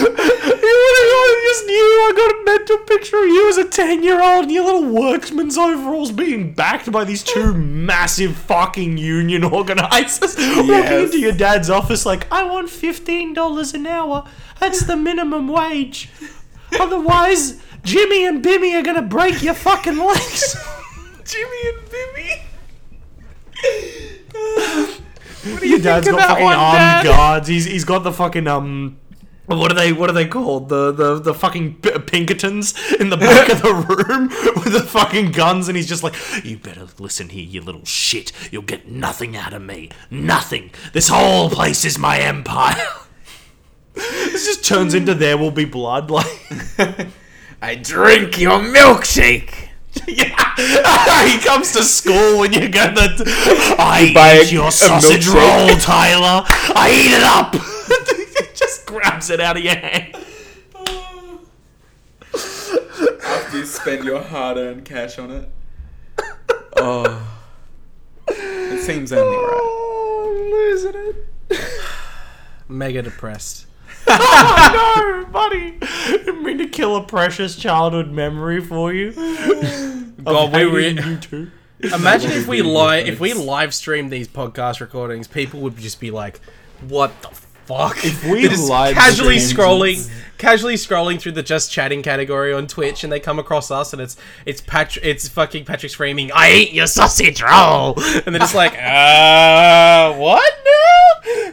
I just knew I got a mental picture of you as a 10 year old in your little workman's overalls being backed by these two massive fucking union [laughs] organizers walking into your dad's office like, I want $15 an hour. That's the minimum wage. Otherwise, Jimmy and Bimmy are gonna break your fucking legs. [laughs] Jimmy and Bimmy. [laughs] Your dad's think of got that fucking one, armed Dad? guards. He's he's got the fucking um. What are they? What are they called? The the the fucking Pinkertons in the back of the [laughs] room with the fucking guns, and he's just like, "You better listen here, you little shit. You'll get nothing out of me. Nothing. This whole place is my empire." [laughs] this just turns into "There Will Be Blood." Like, [laughs] I drink your milkshake. yeah, he comes to school when you get the. I buy eat your sausage roll, Tyler. I eat it up. He just grabs it out of your hand. After you spend your hard-earned cash on it. [laughs] Oh. It seems only right. Oh, losing it. Mega depressed. [laughs] Oh no, buddy. Didn't mean to kill a precious childhood memory for you. God, we re- hating U2. [laughs] Imagine if we li- if we live stream these podcast recordings, people would just be like, "What the fuck?" If we They're just live casually scrolling, casually scrolling through the just chatting category on Twitch, and they come across us, and it's it's Patrick, it's fucking Patrick screaming, "I ate your sausage roll," and they're just like, [laughs] "Uh, what now?"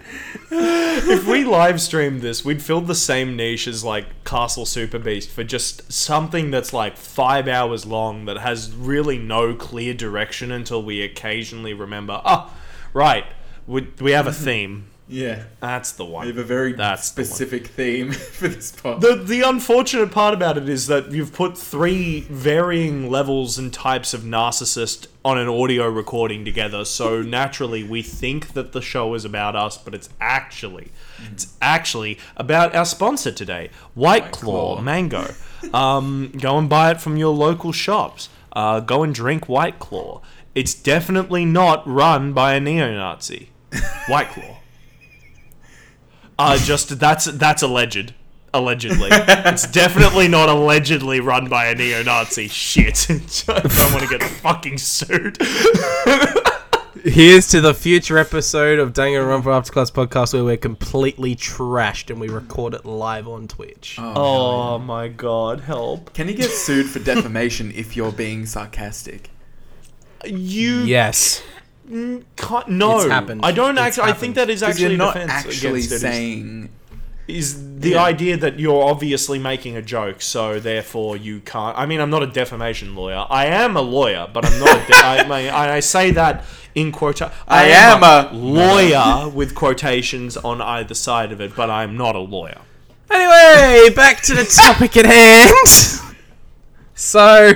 if we live streamed this, we'd fill the same niche as like Castle Super Beast for just something that's like five hours long that has really no clear direction until we occasionally remember, oh, right, we, we have a theme. Yeah. That's the one. We have a very That's the specific theme [laughs] for this part. The the unfortunate part about it is that you've put three varying levels and types of narcissist on an audio recording together. So [laughs] naturally, we think that the show is about us, but it's actually it's actually about our sponsor today, White Claw, Claw. Mango. [laughs] Um, go and buy it from your local shops. Uh, go and drink White Claw. It's definitely not run by a neo-Nazi. White Claw. Uh, just that's that's alleged. Allegedly, it's [laughs] definitely not allegedly run by a neo-Nazi. Shit, [laughs] I don't want to get [laughs] fucking sued. Here's to the future episode of Danganronpa After Class podcast where we're completely trashed and we record it live on Twitch. Oh my god, help! Can you get sued for defamation if you're being sarcastic? You Yes. Can't. No, It's happened. I don't It's actually. I think that is actually you're not defense actually against it, is- saying. is the Yeah. idea that you're obviously making a joke, so therefore you can't. I mean, I'm not a defamation lawyer. I am a lawyer, but I'm not. A de- I, mean, [laughs] I I say that in quota. I am a- lawyer with quotations on either side of it, but I'm not a lawyer. Anyway, back to the topic at hand. [laughs] So,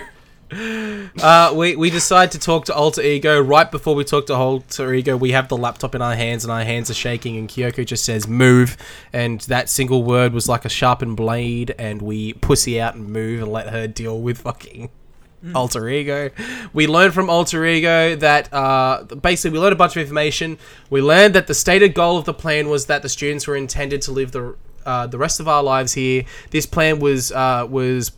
uh, we we decide to talk to Alter Ego right before we talk to Alter Ego. We have the laptop in our hands, and our hands are shaking. And Kyoko just says "move," and that single word was like a sharpened blade. And we pussy out and move and let her deal with fucking alter ego. We learned from alter ego that uh, basically we learned a bunch of information. We learned that the stated goal of the plan was that the students were intended to live the uh, the rest of our lives here. This plan was uh, was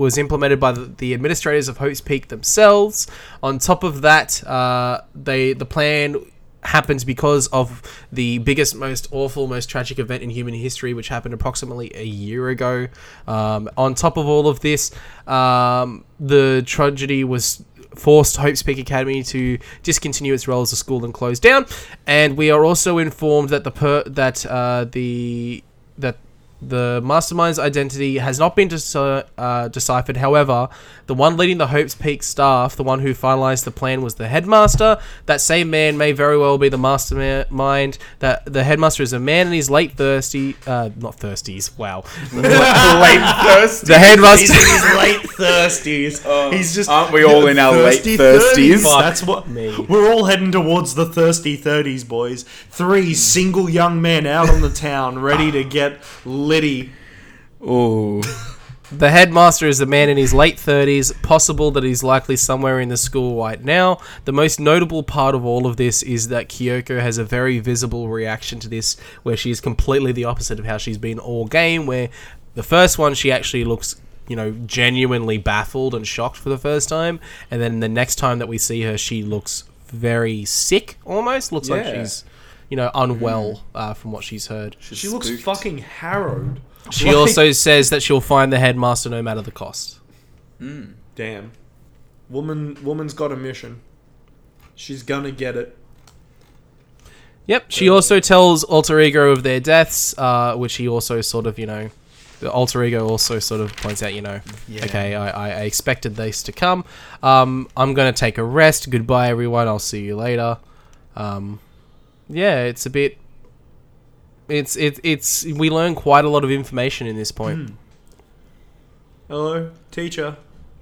was implemented by the, the administrators of Hope's Peak themselves. On top of that, uh, they the plan happens because of the biggest, most awful, most tragic event in human history, which happened approximately a year ago. Um, on top of all of this, um, the tragedy was forced Hope's Peak Academy to discontinue its role as a school and close down. And we are also informed that the per- that uh, the that The mastermind's identity has not been deci- uh, deciphered. However, the one leading the Hope's Peak staff, the one who finalized the plan, was the headmaster. That same man may very well be the mastermind. That the headmaster is a man in his late thirsty, uh, not thirsties. Wow, [laughs] late thirst. the headmaster. He's in his late thirsties. [laughs] He's just aren't we all in our late thirsties? 30s. That's what me. we're all heading towards the thirsty thirties, boys. Three single young men out on the town, ready to get litty. Oh, The headmaster is a man in his late 30s, possible that he's likely somewhere in the school right now. The most notable part of all of this is that Kyoko has a very visible reaction to this, where she is completely the opposite of how she's been all game, where the first one she actually looks, you know, genuinely baffled and shocked for the first time, and then the next time that we see her, she looks very sick almost, looks like she's, you know, unwell uh, from what she's heard. She looks spooked. fucking harrowed. She Like- also says that she'll find the headmaster no matter the cost. damn. Woman, woman's got a mission. She's gonna get it. Yep. She also tells Alter Ego of their deaths, uh, which he also sort of, you know, the Alter Ego also sort of points out, you know, Yeah. okay, I, I, I expected this to come. Um, I'm going to take a rest. Goodbye, everyone. I'll see you later. Um, yeah, it's a bit. It's it, it's we learn quite a lot of information in this point. Hello, teacher.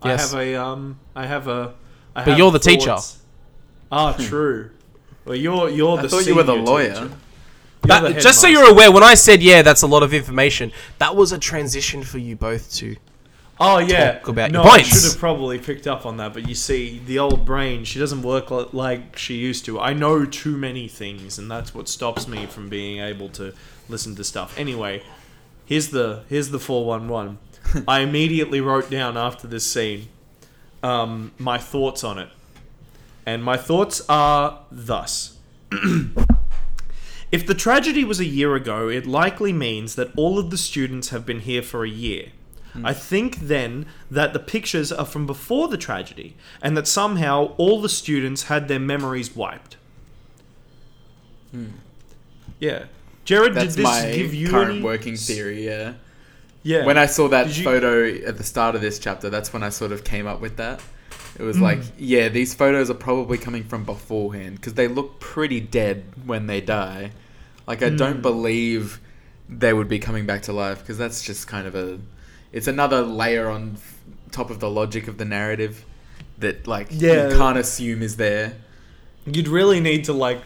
Yes. I have a um. I have a. I But have you're the teacher. Ah, true. Well, you're you're I the. thought you were the lawyer. teacher. That- the just so you're aware, when I said yeah, that's a lot of information. That was a transition for you both to. Oh yeah. talk about no, your I should have probably picked up on that, but you see, the old brain, she doesn't work like she used to. I know too many things, and that's what stops me from being able to listen to stuff. Anyway, here's the here's the four one one. [laughs] I immediately wrote down after this scene um, my thoughts on it, and my thoughts are thus. [clears throat] If the tragedy was a year ago, it likely means that all of the students have been here for a year. I think then that the pictures are from before the tragedy, and that somehow all the students had their memories wiped. Yeah. Jared, That's did this my give you current any... working theory. Yeah. Yeah. When I saw that you- photo at the start of this chapter, that's when I sort of came up with that. It Hmm. was like, yeah, these photos are probably coming from beforehand because they look pretty dead when they die. Like, I Hmm. don't believe they would be coming back to life because that's just kind of a. It's another layer on f- top of the logic of the narrative that, like, Yeah. you can't assume is there. You'd really need to like.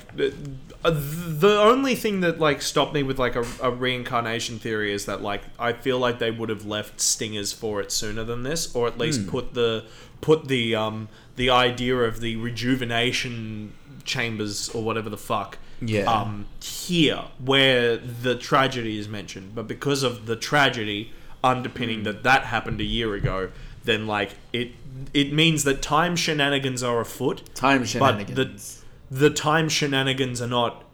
Uh, the only thing that like stopped me with like a, a reincarnation theory is that like I feel like they would have left stingers for it sooner than this, or at least put the put the um the idea of the rejuvenation chambers or whatever the fuck Yeah. um here where the tragedy is mentioned, but because of the tragedy underpinning that that happened a year ago, then like it it means that time shenanigans are afoot Time shenanigans. but the the time shenanigans are not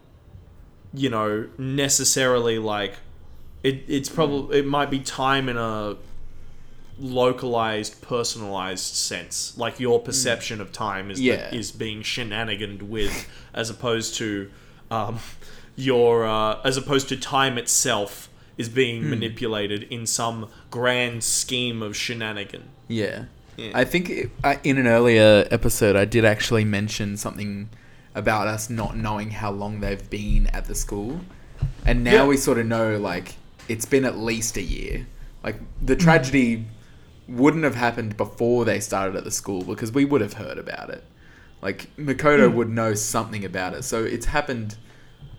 you know necessarily like it it's probably it might be time in a localized personalized sense like your perception of time is Yeah. is being shenaniganed with as opposed to um your uh, as opposed to time itself is being manipulated in some grand scheme of shenanigan Yeah. Yeah. I think it, I, in an earlier episode, I did actually mention something about us not knowing how long they've been at the school. And now Yeah. we sort of know, like, it's been at least a year. Like, the Mm. tragedy wouldn't have happened before they started at the school because we would have heard about it. Like, Makoto Mm. would know something about it. So it's happened,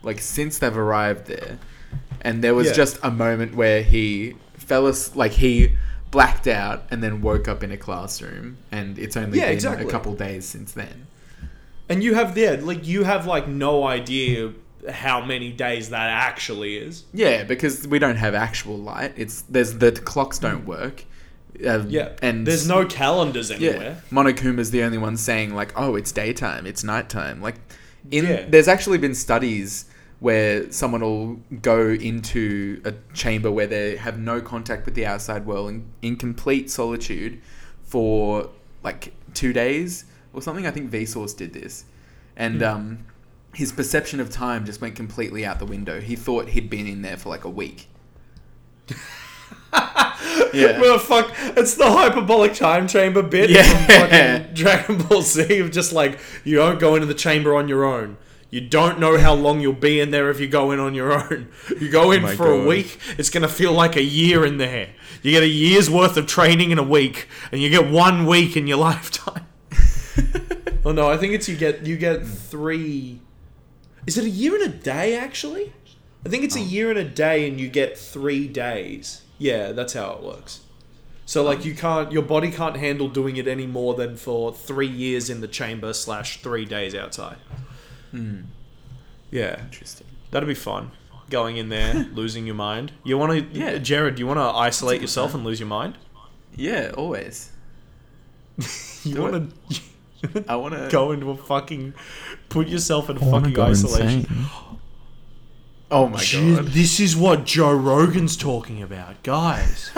like, since they've arrived there. And there was Yeah. just a moment where he fell as like he blacked out and then woke up in a classroom and it's only Yeah, been exactly. a couple days since then. And you have yeah, like you have like no idea how many days that actually is. Yeah, because we don't have actual light. It's there's the clocks don't work. Uh, Yeah, and there's no calendars yeah. anywhere. Monokuma's the only one saying like, oh, it's daytime, it's nighttime. Like, in Yeah. there's actually been studies where someone will go into a chamber where they have no contact with the outside world in, in complete solitude for like two days or something. I think Vsauce did this, and um, his perception of time just went completely out the window. He thought he'd been in there for like a week. [laughs] Yeah. Well, fuck, it's the hyperbolic time chamber bit Yeah. from fucking Dragon Ball Z of just like you don't go into the chamber on your own. You don't know how long you'll be in there if you go in on your own. You go in Oh for a week, it's gonna feel like a year in there. You get a year's worth of training in a week, and you get one week in your [laughs] lifetime. [laughs] oh no, I think it's you get you get three. Is it a year and a day actually? I think Oh. it's a oh. year and a day, and you get three days. Yeah, that's how it works. So oh. like you can't, your body can't handle doing it any more than for three years in the chamber slash three days outside. Hmm. Yeah, Interesting. that'd be fun. Going in there, [laughs] losing your mind. You want to, Yeah. Jared? You want to isolate yourself plan. and lose your mind? Yeah, always. [laughs] You want to I want to [laughs] go into a fucking, put yourself in a fucking isolation. Oh my Gee, god. This is what Joe Rogan's talking about, guys.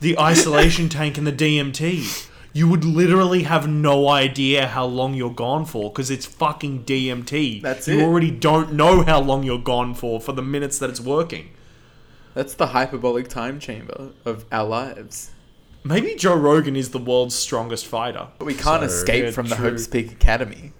the isolation tank and the DMT. You would literally have no idea how long you're gone for because it's fucking DMT. That's you it. already don't know how long you're gone for for the minutes that it's working. That's the hyperbolic time chamber of our lives. Maybe Joe Rogan is the world's strongest fighter. But we can't So, escape yeah, from the true. Hope's Peak Academy.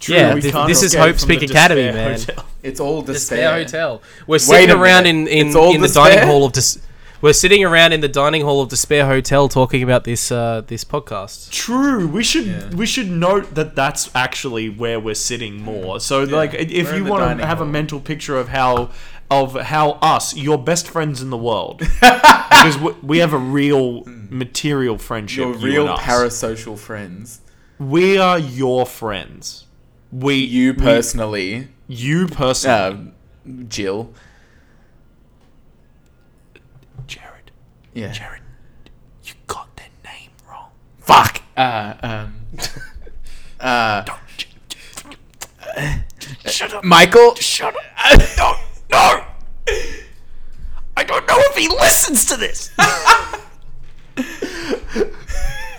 True, Yeah, we thi- can't this is Hope's Peak Academy, man. Hotel. It's all Despair despair. Hotel. We're sitting around minute. in in, in the despair? dining hall of Des- We're sitting around in the dining hall of Despair Hotel talking about this uh, this podcast. True. We should Yeah. we should note that that's actually where we're sitting more. So like if We're you want to have a mental picture of how of how us, your best friends in the world, [laughs] because we, we have a real material friendship. Your you real and us. parasocial friends. We are your friends. We You we- personally. you personally, Uh, Jill. Yeah. Jared, you got their name wrong. Fuck. Uh, um. [laughs] uh, Shut up. Michael. Shut up. No, no. I don't know if he listens to this. [laughs]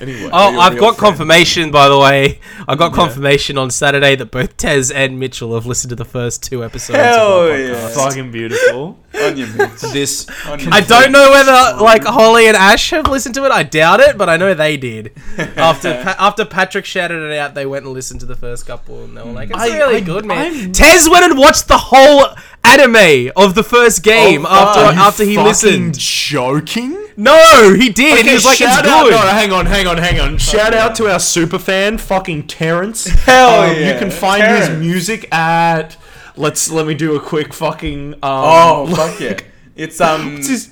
anyway. Oh, I've real got friend. confirmation, by the way. I got confirmation on Saturday that both Tez and Mitchell have listened to the first two episodes. Hell of our yeah. fucking beautiful. On your. This On I don't know whether like Holly and Ash have listened to it. I doubt it, but I know they did. [laughs] After pa- after Patrick shouted it out, they went and listened to the first couple, and they were like, "It's I- really I- good, man." I'm- Tez went and watched the whole anime of the first game Oh, after fuck. after he fucking listened. joking. No, he did. and he was like, "It's shout out, good." No, hang on, hang on, hang on. Shout out to our super fan, fucking Terrence. [laughs] Hell Um, You can find his music at. Let's let me do a quick fucking. Um, Oh fuck [laughs] yeah! It's um. [laughs] what's his-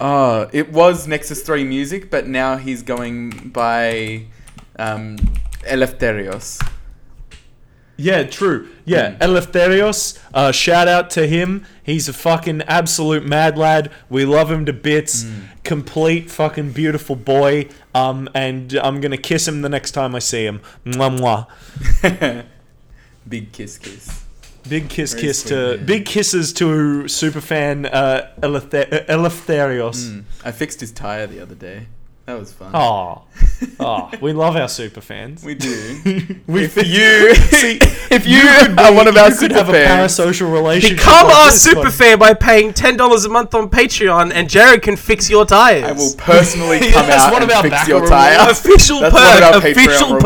Oh, it was Nexus Three Music, but now he's going by um, Eleftherios. Yeah, true. Yeah, Mm. Eleftherios. Uh, shout out to him. He's a fucking absolute mad lad. We love him to bits. Mm. Complete fucking beautiful boy. Um, and I'm gonna kiss him the next time I see him. Mwah mwah. [laughs] Big kiss kiss. Big kiss, Very kiss sweet, to yeah. big kisses to superfan uh, uh, Eleftherios. Mm. I fixed his tire the other day. That was fun. Oh, oh, we love our super fans. We do. [laughs] we if you, [laughs] see, [laughs] if you, could are one of our you could super have a fans, parasocial relationship. Become our super but- fan by paying ten dollars a month on Patreon, and Jared can fix your tires. I will personally Yeah, come that's out one and of our fix your tire. official That's one of perk. our Official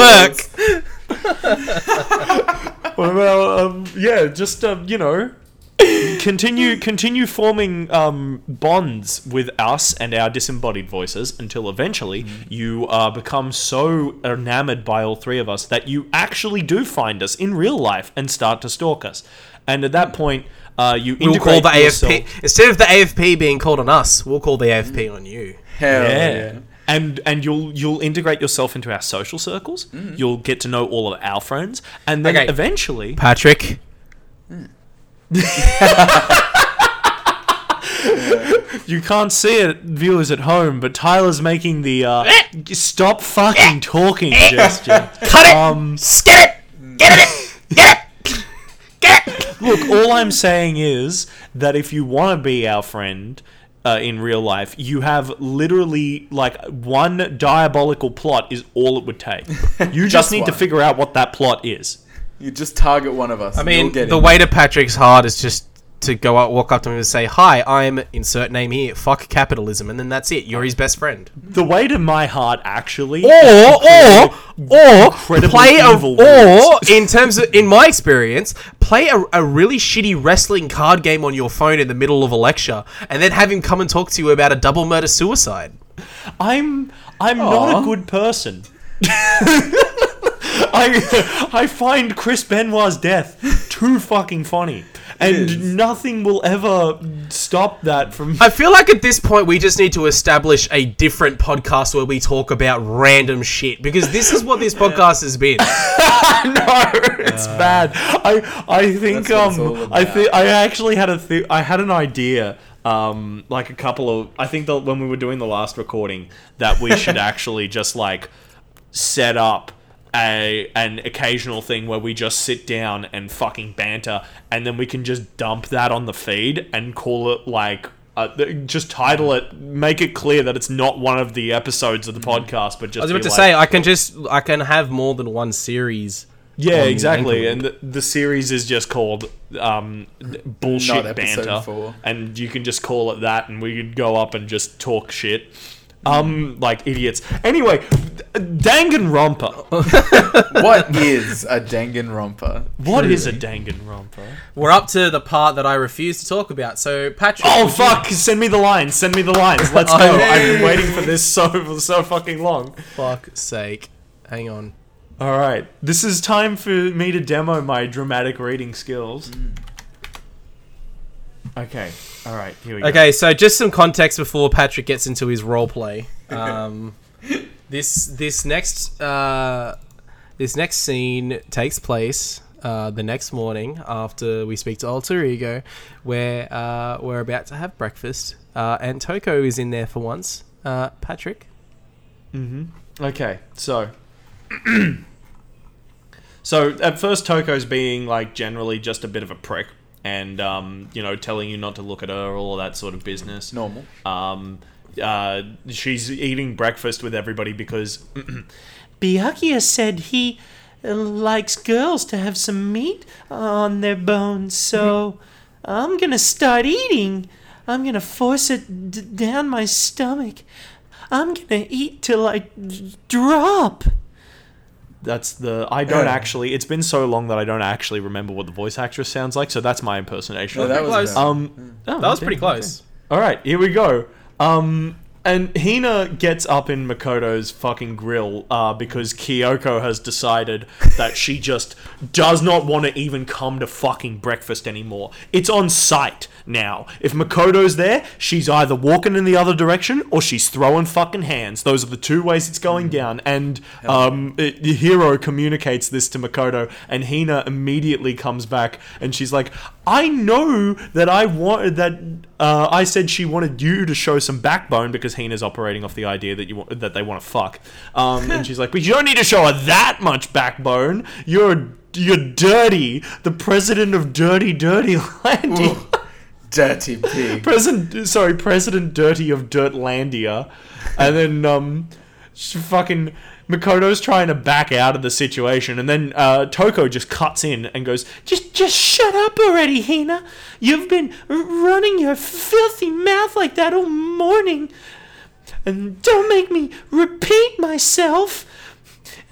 perk. Well, um, yeah, just um, you know, continue continue forming um, bonds with us and our disembodied voices until eventually you uh, become so enamored by all three of us that you actually do find us in real life and start to stalk us. And at that point, uh, you We'll call the yourself- AFP instead of the AFP being called on us. We'll call the AFP on you. Hell Yeah. yeah. And and you'll you'll integrate yourself into our social circles. You'll get to know all of our friends, and then Okay. eventually, Patrick, [laughs] You can't see it, viewers at home, but Tyler's making the uh, stop fucking talking gesture. [laughs] cut it. Um, Get it. Get it. Get it. Get it. look, all I'm saying is that if you want to be our friend uh, in real life, you have literally like one diabolical plot is all it would take. You [laughs] just, Just need to one. figure out what that plot is. You just target one of us. I mean, get the him. way to Patrick's heart is just to go out, walk up to him and say, "Hi, I'm insert name here. Fuck capitalism," and then that's it. You're his best friend. The way to my heart, actually. Or or or incredibly play a or words. in terms of in my experience, play a, a really shitty wrestling card game on your phone in the middle of a lecture, and then have him come and talk to you about a double murder suicide. I'm I'm not a good person. [laughs] I [laughs] I find Chris Benoit's death too fucking funny, and nothing will ever stop that from. I feel like at this point we just need to establish a different podcast where we talk about random shit because this is what this [laughs] podcast has been. [laughs] no, it's bad. I I think That's what it's um I think I actually had a th- I had an idea um like a couple of I think that when we were doing the last recording that we should actually just like set up a an occasional thing where we just sit down and fucking banter and then we can just dump that on the feed and call it like uh, just title it make it clear that it's not one of the episodes of the podcast but just I was about to like, say I can just I can have more than one series. yeah, on exactly. And the, the series is just called um, bullshit banter, four. and you can just call it that, and we could go up and just talk shit, um, like idiots. Anyway, Danganronpa. [laughs] what [laughs] is a Danganronpa? What is a Danganronpa? We're up to the part that I refuse to talk about. So Patrick, Oh would you- fuck! Send me the lines. Send me the lines. Let's [laughs] go. Oh, I've been waiting for this so so fucking long. fuck sake, hang on. All right, this is time for me to demo my dramatic reading skills. Okay. All right. Here we go. Okay, so just some context before Patrick gets into his role play. Um, [laughs] this this next uh, this next scene takes place uh, the next morning after we speak to Alter Ego, where uh, we're about to have breakfast, uh, and Toko is in there for once. Uh, Patrick, Okay, so [clears throat] so at first Toko's being like generally just a bit of a prick and um, you know telling you not to look at her all that sort of business. Normal. Um, uh, she's eating breakfast with everybody because [clears throat] Byakuya said he uh, likes girls to have some meat on their bones, so I'm gonna start eating. I'm gonna force it d- down my stomach. I'm gonna eat till I d- drop. That's the. I don't actually. It's been so long that I don't actually remember what the voice actress sounds like. So that's my impersonation. Oh, of that it. was Close. about- Um, oh, that was pretty close. All right, here we go. Um, and Hina gets up in Makoto's fucking grill uh, because Kyoko has decided that she [laughs] just does not want to even come to fucking breakfast anymore. It's on site now. If Makoto's there, she's either walking in the other direction or she's throwing fucking hands. Those are the two ways it's going down. And um, it, the hero communicates this to Makoto, and Hina immediately comes back and she's like, "I know that I wanted that. Uh, I said she wanted you to show some backbone because Hina's operating off the idea that you want, that they want to fuck. Um, and she's like, but you don't need to show her that much backbone. You're you're dirty. The president of Dirty Dirty Landing. Dirty pig. President, sorry, President Dirty of Dirtlandia, and then um, she fucking Makoto's trying to back out of the situation, and then uh, Toko just cuts in and goes, "Just, just shut up already, Hina. You've been r- running your filthy mouth like that all morning, and don't make me repeat myself."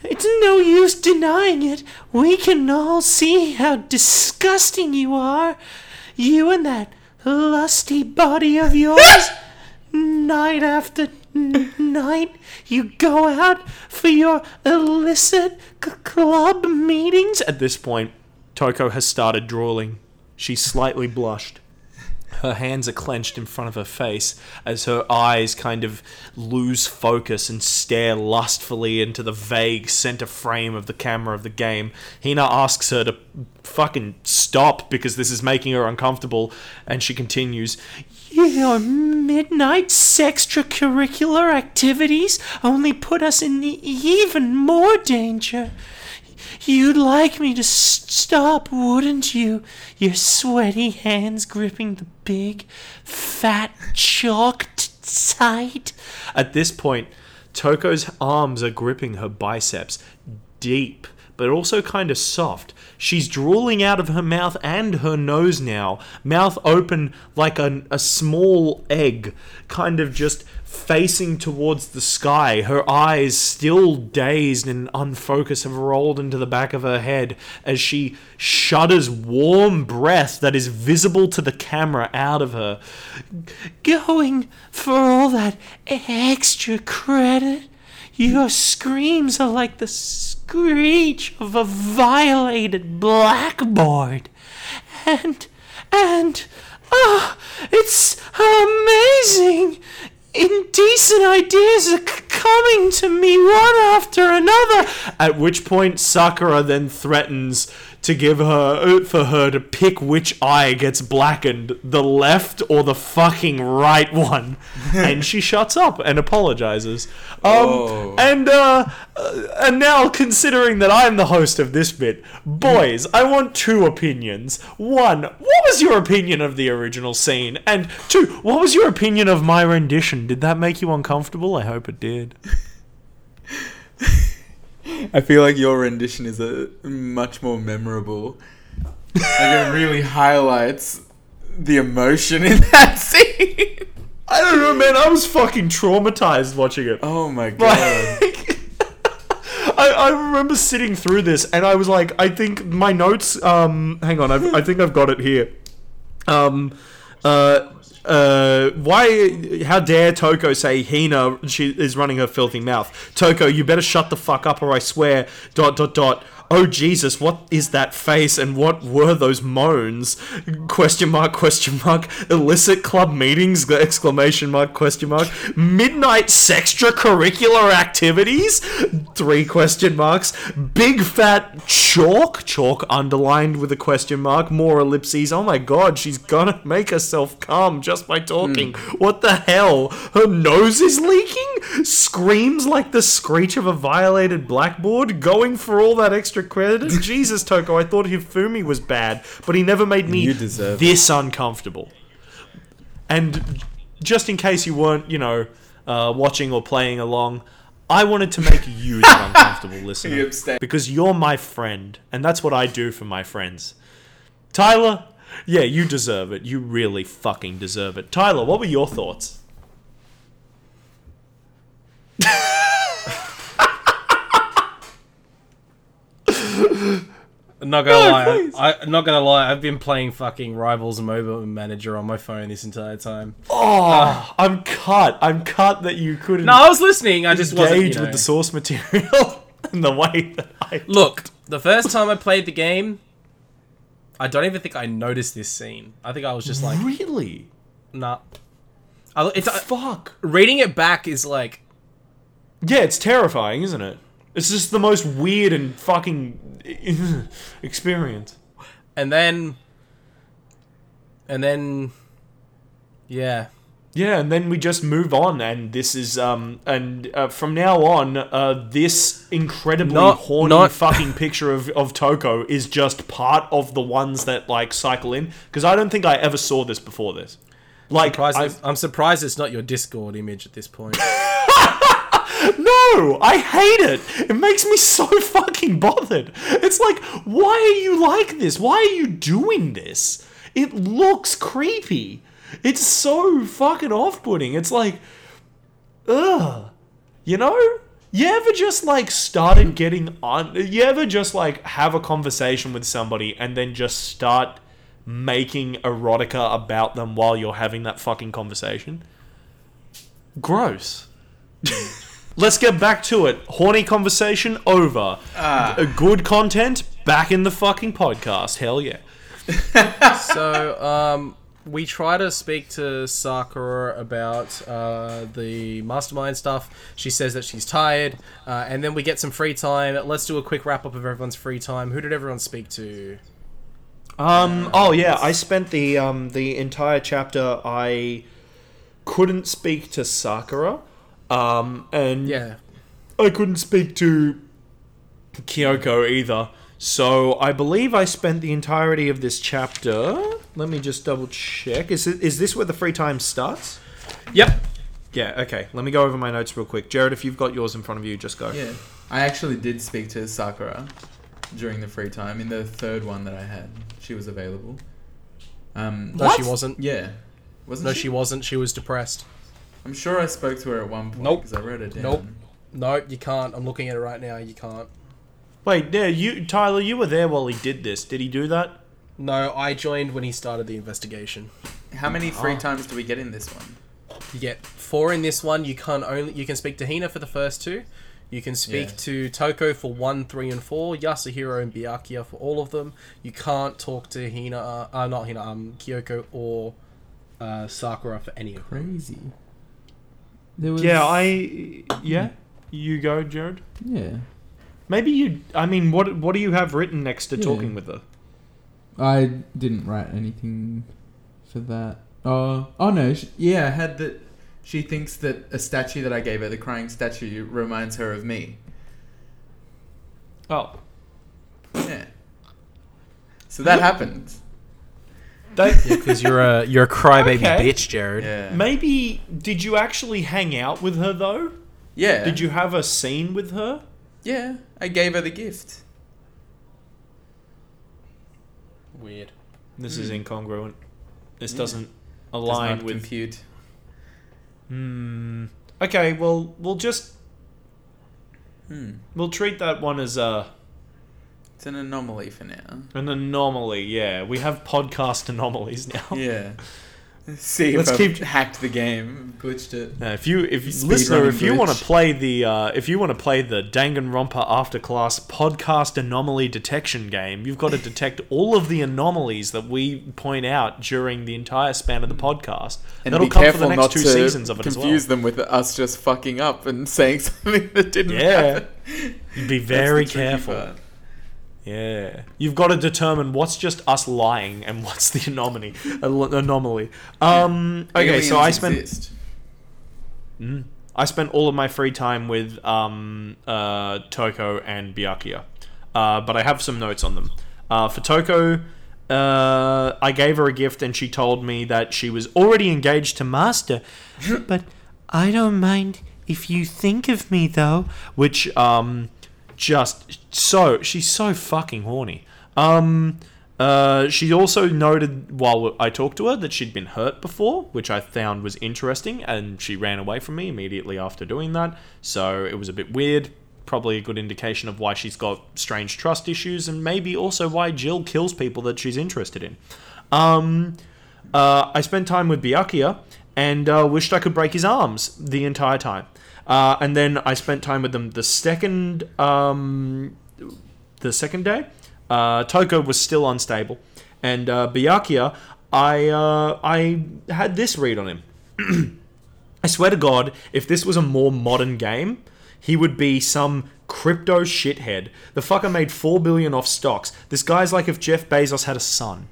It's no use denying it. We can all see how disgusting you are. You and that lusty body of yours. [laughs] night after night, you go out for your illicit c- club meetings. At this point, Toko has started drooling. She slightly blushed. Her hands are clenched in front of her face as her eyes kind of lose focus and stare lustfully into the vague center frame of the camera of the game. Hina asks her to fucking stop because this is making her uncomfortable, and she continues. Your midnight extracurricular activities only put us in even more danger. You'd like me to s- stop, wouldn't you? Your sweaty hands gripping the big, fat chalk t-. At this point, Toko's arms are gripping her biceps, deep, but also kind of soft. She's drooling out of her mouth and her nose now, mouth open like a, a small egg, kind of just facing towards the sky. Her eyes, still dazed and unfocused, have rolled into the back of her head as she shudders warm breath that is visible to the camera out of her. Going for all that extra credit? Your screams are like the screech of a violated blackboard. And, and, ah, it's amazing! Indecent ideas are c- coming to me one after another. At which point, Sakura then threatens to give her for her to pick which eye gets blackened, the left or the fucking right one, [laughs] and she shuts up and apologizes. Um, Oh. and uh, uh, and now considering that I'm the host of this bit, boys, I want two opinions. One, what was your opinion of the original scene? And two, what was your opinion of my rendition? Did that make you uncomfortable? I hope it did. [laughs] I feel like your rendition is a much more memorable. like it really highlights the emotion in that [laughs] scene. I don't know, man. I was fucking traumatized watching it. Oh my god. Like, [laughs] I, I remember sitting through this and I was like, I think my notes. Um, hang on, I've, I think I've got it here. Um, uh, uh, why? How dare Toko say Hina she is running her filthy mouth? Toko, you better shut the fuck up, or I swear. Dot dot dot. Oh Jesus, what is that face and what were those moans? Question mark, question mark. Illicit club meetings, exclamation mark, question mark. Midnight sextracurricular activities? Three question marks. Big fat chalk, chalk underlined with a question mark, more ellipses. Oh my god, she's gonna make herself come just by talking. Hmm. What the hell? Her nose is leaking? Screams like the screech of a violated blackboard? Going for all that extra credit? [laughs] Jesus, Toko, I thought Hifumi was bad, but he never made me this uncomfortable. And just in case you weren't, you know, uh, watching or playing along, I wanted to make you the uncomfortable [laughs] listener. You. Because you're my friend, and that's what I do for my friends. Tyler, yeah, you deserve it. You really fucking deserve it. Tyler, what were your thoughts? [laughs] I'm not gonna No, lie. please. I, I'm not gonna lie. I've been playing fucking Rivals Mobile Manager on my phone this entire time. Oh, ah. I'm cut. I'm cut that you couldn't No, I was listening. I just wasn't. You know. with the source material [laughs] in the way that I Look, the first time I played the game, I don't even think I noticed this scene. I think I was just like, really. nah. I, it's I- Fuck. reading it back is like, Yeah, it's terrifying, isn't it? It's just the most weird and fucking [laughs] experience. and then, and then, yeah. Yeah, and then we just move on, and this is um, and uh, from now on, uh, this incredibly Not- horny not- fucking picture of of Toko is just part of the ones that like cycle in because I don't think I ever saw this before this. Like, Surprised I'm surprised it's not your Discord image at this point. [laughs] No, I hate it. It makes me so [laughs] fucking bothered. It's like, why are you like this? Why are you doing this? It looks creepy. It's so fucking off-putting. It's like, ugh. You know? You ever just like started getting on? You ever just like have a conversation with somebody and then just start making erotica about them while you're having that fucking conversation? Gross. [laughs] Let's get back to it. Horny conversation over. A good content back in the fucking podcast. Hell yeah. [laughs] so, um, we try to speak to Sakura about uh, the mastermind stuff. She says that she's tired, uh, and then we get some free time. Let's do a quick wrap up of everyone's free time. Who did everyone speak to? Um. Oh yeah. I spent the um the entire chapter. I couldn't speak to Sakura. Um. And Yeah, I couldn't speak to Kyoko either. So I believe I spent the entirety of this chapter. Let me just double check. Is it is this where the free time starts? Yep. Yeah. Okay. Let me go over my notes real quick. Jared, if you've got yours in front of you, just go. Yeah. I actually did speak to Sakura. during the free time. In the third one that I had, she was available. Um, No, she wasn't. yeah, wasn't No, she? she wasn't. She was depressed. I'm sure I spoke to her at one point Nope. because I wrote it down. Nope. No, you can't. I'm looking at it right now. You can't. Wait, yeah, you Tyler, you were there while he did this. Did he do that? No, I joined when he started the investigation. How many free Oh. times do we get in this one? You get four in this one. You can only you can speak to Hina for the first two. You can speak Yeah. to Toko for one, three, and four. Yasuhiro and Byakuya for all of them. You can't talk to Hina, uh, uh not Hina, um, Kyoko or uh, Sakura for any of them. Crazy. There was Yeah, I yeah. You go, Jared. yeah. Maybe you. I mean, what what do you have written next to Yeah. talking with her? I didn't write anything for that. Oh, oh no. Sh- Yeah, I had that. She thinks that a statue that I gave her, the crying statue, reminds her of me. Oh, Yeah. So that happened. That, Because you're a you're a crybaby Okay. bitch, Jared. Yeah. maybe did you actually hang out with her though? Yeah. Did you have a scene with her? Yeah. I gave her the gift. Weird. This is Hmm. incongruent. This Yeah. doesn't Does align not with. compute. Hmm. Okay, well, we'll just Hmm. we'll treat that one as a It's an anomaly for now. an anomaly. Yeah, we have podcast anomalies now. Yeah. [laughs] See Let's I've keep- hacked the game, glitched it. Uh, if you, if Speed listener, if you want to play the, uh, if you want to play the Danganronpa After Class podcast anomaly detection game, you've got to [laughs] detect all of the anomalies that we point out during the entire span of the podcast. And That'll be come for the next not two to seasons of it as well. confuse them with us just fucking up and [laughs] saying something that didn't Yeah. happen. You'd be very careful. part. Yeah, you've got to determine what's just us lying and what's the anomaly. [laughs] Anomaly. Um. Okay, so I spent. exist. Mm. I spent all of my free time with um, uh, Toko and Byakuya. Uh, but I have some notes on them. Uh, for Toko, uh, I gave her a gift and she told me that she was already engaged to Master. [laughs] but I don't mind if you think of me, though. Which, um, just so. She's so fucking horny. Um. Uh, she also noted while I talked to her that she'd been hurt before, which I found was interesting, and she ran away from me immediately after doing that. So it was a bit weird. Probably a good indication of why she's got strange trust issues, and maybe also why Jill kills people that she's interested in. Um, uh, I spent time with Byakuya and uh, wished I could break his arms the entire time. Uh, and then I spent time with them the second um, the second day. Uh, Toko was still unstable, and uh, I uh, I had this read on him. [clears throat] I swear to God, if this was a more modern game, he would be some crypto shithead. The fucker made four billion off stocks. This guy's like if Jeff Bezos had a son.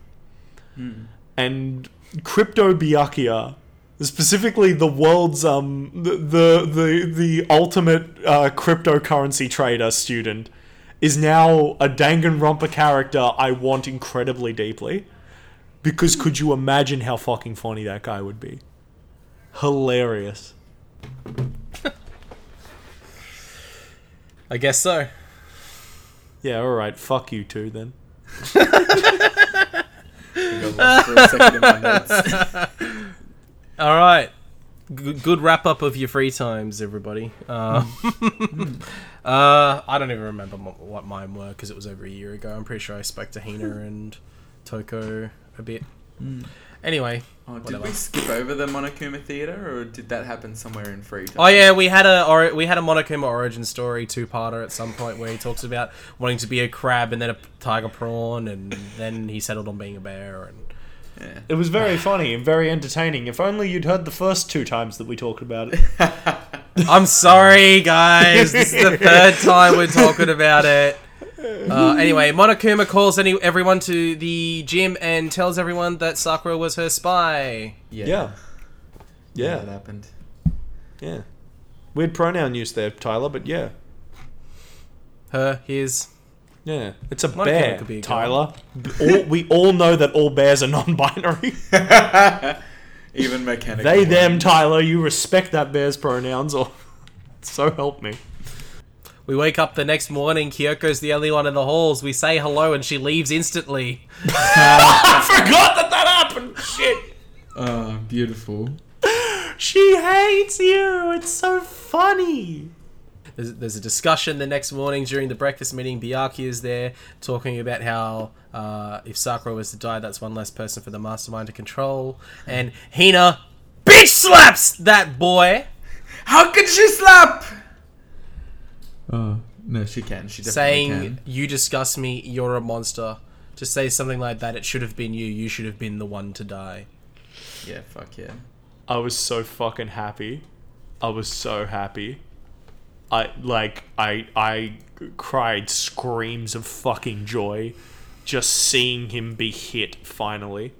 And crypto Byakuya, specifically the world's um the the the, the ultimate uh, cryptocurrency trader student, is now a Danganronpa character I want incredibly deeply. Because could you imagine how fucking funny that guy would be? Hilarious. I guess so. Yeah, alright, fuck you too then. I got lost for a second in my notes. [laughs] All right. Good, good wrap up of your free times, everybody. Uh, [laughs] uh, I don't even remember mo- what mine were because it was over a year ago. I'm pretty sure I spoke to Hina [laughs] and Toko a bit. Anyway, Oh, did Whatever. we skip over the Monokuma Theater, or did that happen somewhere in free time? oh yeah, we had a or, we had a Monokuma origin story two parter at some point where he talks about wanting to be a crab and then a tiger prawn, and then he settled on being a bear. And Yeah. It was very [laughs] funny and very entertaining. If only you'd heard the first two times that we talked about it. [laughs] I'm sorry, guys. This is the third time we're talking about it. Uh, anyway, Monokuma calls any everyone to the gym and tells everyone that Sakura was her spy. Yeah. Yeah. Yeah. That happened. Yeah. Weird pronoun use there, Tyler, but yeah. Her, his. Yeah. It's a Monica bear, could be a. Tyler. all, we all know that all bears are non binary. [laughs] Even mechanical. they, them. Tyler. You respect that bear's pronouns, or [laughs] so help me. We wake up the next morning. Kyoko's the only one in the halls. We say hello, and she leaves instantly. [laughs] I forgot that that happened. Shit. Oh, beautiful. She hates you. It's so funny. There's, there's a discussion the next morning during the breakfast meeting. Byakuya is there talking about how uh, if Sakura was to die, that's one less person for the mastermind to control. And Hina bitch slaps that boy, How could she slap? Oh, no, she can. She definitely saying, can. "You disgust me. You're a monster." To say something like that, it should have been you. You should have been the one to die. Yeah, fuck yeah. I was so fucking happy. I was so happy. I like I I cried screams of fucking joy just seeing him be hit finally.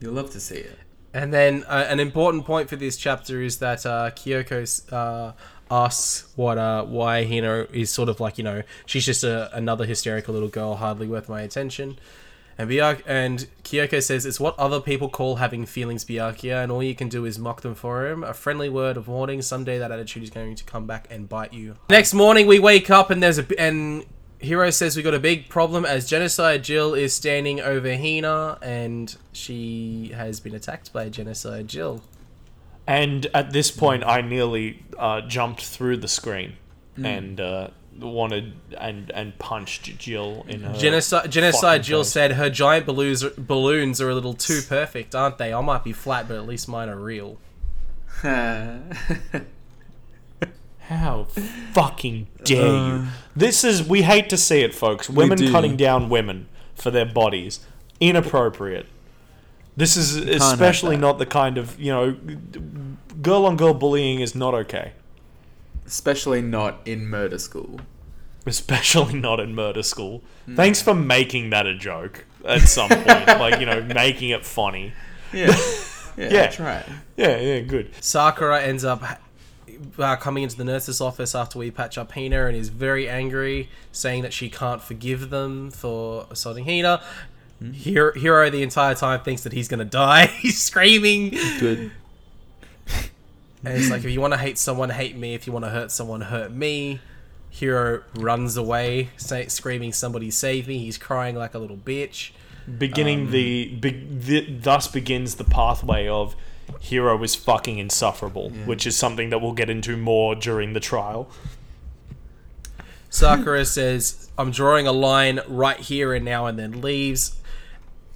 You'll love to see it. And then uh, an important point for this chapter is that uh, Kyoko uh, asks what uh, why Hina is sort of like you know she's just a, another hysterical little girl, hardly worth my attention. And Byak- and Kyoko says it's what other people call having feelings, Byakuya, and all you can do is mock them for him. A friendly word of warning: someday that attitude is going to come back and bite you. Next morning, we wake up and there's a and Hiro says we got a big problem as Genocide Jill is standing over Hina and she has been attacked by Genocide Jill. And at this point, I nearly uh, jumped through the screen and uh, wanted and and punched Jill in her. Genocide, Genocide Jill face. said her giant balloons balloons are a little too perfect, aren't they? I might be flat, but at least mine are real. [laughs] How fucking dare you? Uh, this is we hate to see it, folks. Women do. cutting down women for their bodies, inappropriate. This is especially not the kind of you know, girl on girl bullying is not okay. Especially not in murder school. Especially not in murder school. Thanks for making that a joke at some point, [laughs] like you know, making it funny. Yeah. [laughs] Yeah, Yeah. that's right. Yeah, yeah, good. Sakura ends up uh, coming into the nurse's office after we patch up Hina and is very angry, saying that she can't forgive them for assaulting Hina. Hiro, Hiro the entire time thinks that he's gonna die. [laughs] he's screaming. Good. And it's like, if you want to hate someone, hate me. If you want to hurt someone, hurt me. Hiro runs away, say, screaming, "Somebody save me!" He's crying like a little bitch. Beginning um, the, be, the thus begins the pathway of Hiro is fucking insufferable, which is something that we'll get into more during the trial. Sakura says, "I'm drawing a line right here and now," and then leaves.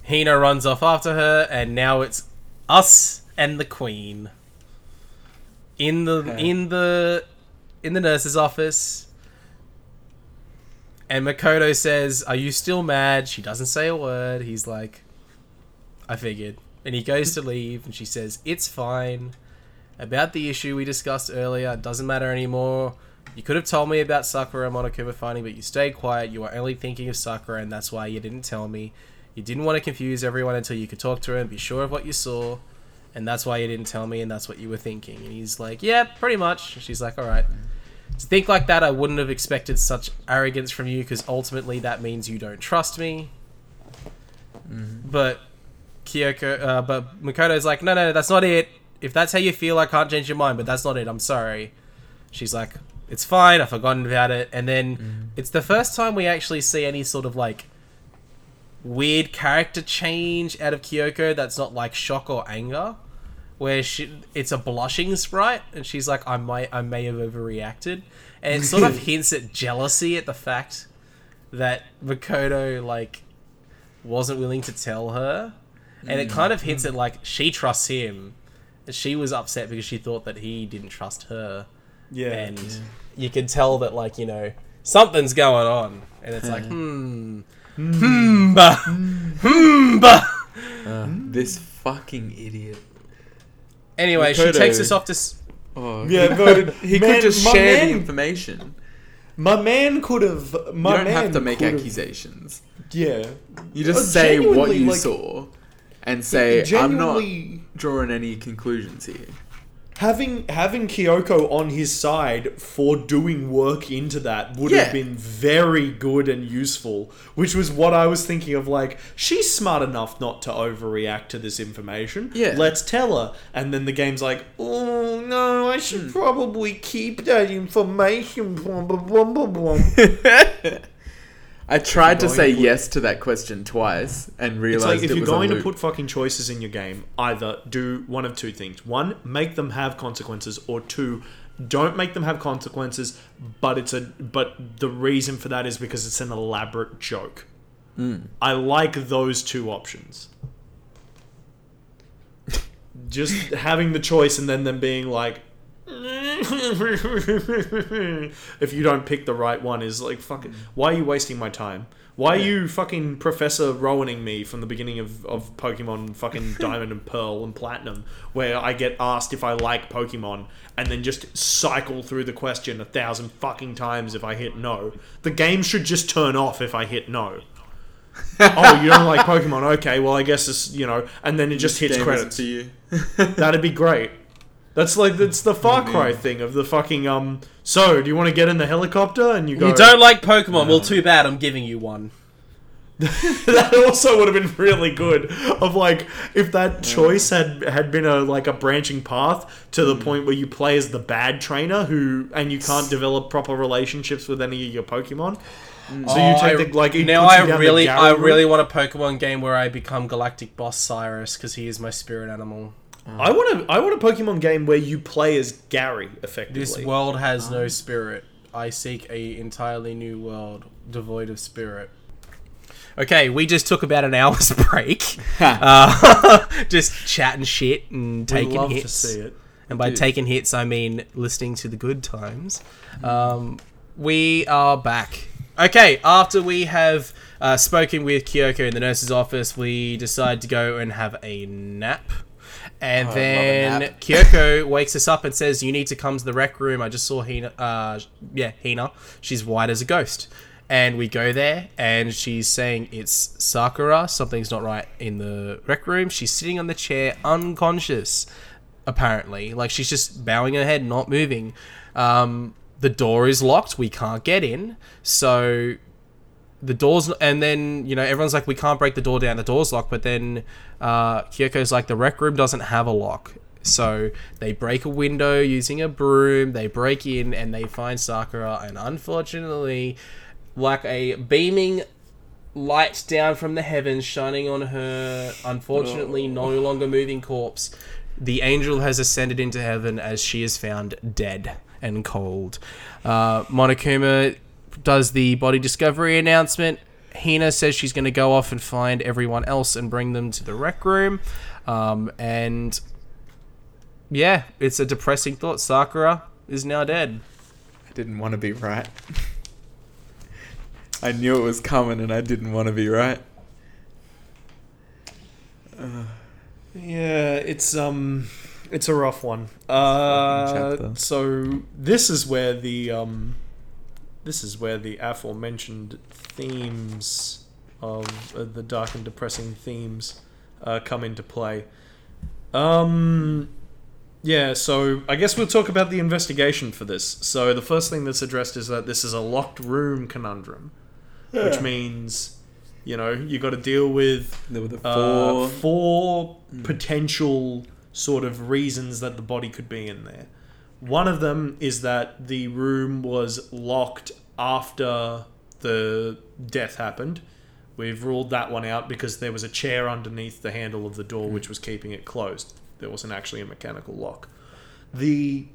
Hina runs off after her, and now it's us and the queen in the in the in the nurse's office. And Makoto says, "Are you still mad?" She doesn't say a word. He's like, "I figured." And he goes to leave, and she says, "It's fine." About the issue we discussed earlier, it doesn't matter anymore. You could have told me about Sakura and Monokuma fighting, but you stayed quiet. You were only thinking of Sakura, and that's why you didn't tell me. You didn't want to confuse everyone until you could talk to her and be sure of what you saw, and that's why you didn't tell me, and that's what you were thinking. And he's like, "Yeah, pretty much." She's like, "All right." To think like that, I wouldn't have expected such arrogance from you, because ultimately that means you don't trust me. But Kyoko, uh, but Makoto's like, "No, no, that's not it. If that's how you feel, I can't change your mind, but that's not it. I'm sorry." She's like, "It's fine. I've forgotten about it." And then it's the first time we actually see any sort of like weird character change out of Kyoko that's not like shock or anger, where she it's a blushing sprite, and she's like, "I might, I may have overreacted," and it sort of [laughs] hints at jealousy at the fact that Makoto like wasn't willing to tell her, and it kind of hints at like she trusts him. She was upset because she thought that he didn't trust her. Yeah. and you can tell that like you know something's going on. And it's like hmm. Hmm. Hmm. Uh, this fucking idiot. Anyway she Makoto. takes us off to s- Oh, Yeah, he, but could, he man- could just my share man- the information. My man could have. My you don't man have to make could've- accusations. Yeah. You just Uh, say what genuinely, you like- saw, and say I'm not Genuinely- drawing any conclusions here. Having having Kyoko on his side for doing work into that would Yeah. have been very good and useful. Which was what I was thinking of. Like she's smart enough not to overreact to this information. Yeah. let's tell her. And then the game's like, oh no, I should hmm. probably keep that information. [laughs] I tried to say to put- yes to that question twice and realized It's like if it you're going to put fucking choices in your game, either do one of two things. One, make them have consequences, or two, don't make them have consequences, but it's a but the reason for that is because it's an elaborate joke. Hmm. I like those two options. [laughs] Just having the choice and then them being like [laughs] if you don't pick the right one is like fucking mm. why are you wasting my time? Why are you fucking professor rowaning me from the beginning of, of pokemon fucking [laughs] diamond and pearl and platinum where i get asked if i like pokemon and then just cycle through the question a thousand fucking times if i hit no? The game should just turn off if i hit no. [laughs] Oh you don't like pokemon? Okay well i guess it's you know and then it just hits credits. for you. That'd be great. That's like that's the Far Cry thing of the fucking um. So, do you want to get in the helicopter? And you go. You don't like Pokemon? Well, too bad. I'm giving you one. [laughs] that also would have been really good. Of like, if that choice had had been a like a branching path to the point where you play as the bad trainer who and you can't develop proper relationships with any of your Pokemon. So you Oh, take the like. it now puts you I down the really, I Galar really want a Pokemon game where I become Galactic Boss Cyrus because he is my spirit animal. I want a I want a Pokemon game where you play as Gary effectively. This world has no spirit. I seek a entirely new world devoid of spirit. Okay, we just took about an hour's [laughs] break, uh, [laughs] just chatting shit and taking love hits. to see it. And by Dude. taking hits, I mean listening to the good times. Um, we are back. Okay, after we have uh, spoken with Kyoko in the nurse's office, we decide to go and have a nap. And Oh, then. Kyoko wakes us up and says, "You need to come to the rec room. I just saw Hina. Uh, yeah, Hina. She's white as a ghost." And we go there, and she's saying it's Sakura. Something's not right in the rec room. She's sitting on the chair, unconscious apparently. Like she's just bowing her head, not moving. Um, the door is locked. We can't get in. So the doors, and then you know everyone's like, we can't break the door down. The door's locked. But then uh, Kyoko's like, the rec room doesn't have a lock. So they break a window using a broom. They break in and they find Sakura, and unfortunately, like a beaming light down from the heavens shining on her unfortunately no longer moving corpse the angel has ascended into heaven as she is found dead and cold uh, monokuma does the body discovery announcement hina says she's going to go off and find everyone else and bring them to the rec room um, and yeah it's a depressing thought sakura is now dead I didn't want to be right. [laughs] I knew it was coming and I didn't want to be right. Yeah, it's um, it's a rough one. Uh, so this is where the um, this is where the aforementioned themes of uh, the dark and depressing themes uh, come into play. Um, yeah, so I guess we'll talk about the investigation for this. So the first thing that's addressed is that this is a locked room conundrum, which means, you know, you got to deal with There were the uh, four. four potential sort of reasons that the body could be in there. One of them is that the room was locked after the death happened. We've ruled that one out because there was a chair underneath the handle of the door which was keeping it closed. There wasn't actually a mechanical lock. The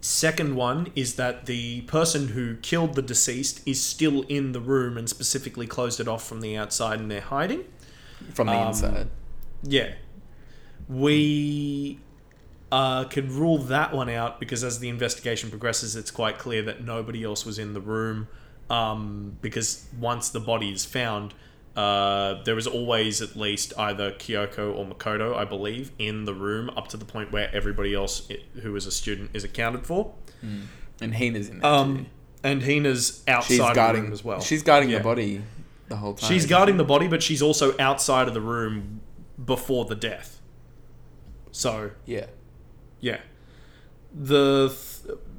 second one is that the person who killed the deceased is still in the room and specifically closed it off from the outside and they're hiding. from the um, inside. Yeah. We uh, could rule that one out because as the investigation progresses, it's quite clear that nobody else was in the room. Um, because once the body is found, uh, there is always at least either Kyoko or Makoto, I believe, in the room up to the point where everybody else who is a student is accounted for. And Hina's in there Um, and Hina's outside She's of the guarding room as well. She's guarding Yeah. the body the whole time. She's guarding the body, but she's also outside of the room before the death. So Yeah. Yeah. the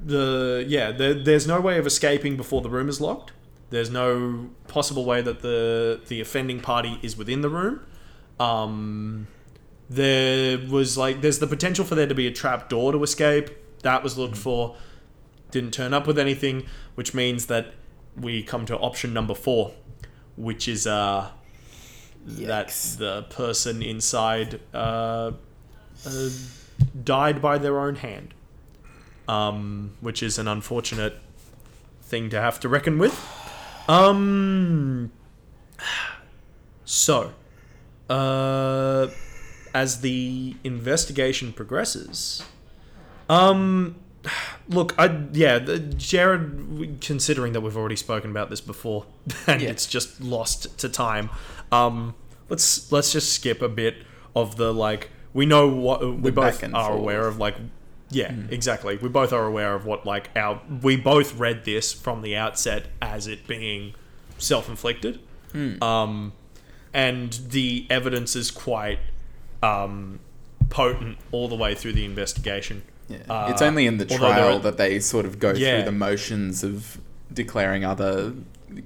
the yeah, there, there's no way of escaping before the room is locked. There's no possible way that the the offending party is within the room. Um, there was like there's the potential for there to be a trap door to escape. That was looked for. Didn't turn up with anything, which means that we come to option number four, which is uh that the person inside uh, uh, died by their own hand, um, which is an unfortunate thing to have to reckon with. Um, so, uh, as the investigation progresses, um, look, I yeah, the, Jared. Considering that we've already spoken about this before, [laughs] and Yeah. it's just lost to time. Um, let's let's just skip a bit of the like. We know what we both are forth. aware of. Like, yeah, exactly. We both are aware of what like our. We both read this from the outset as it being self-inflicted. Um, and the evidence is quite um, potent all the way through the investigation. Yeah. Uh, it's only in the trial are- that they sort of go Yeah. through the motions of declaring other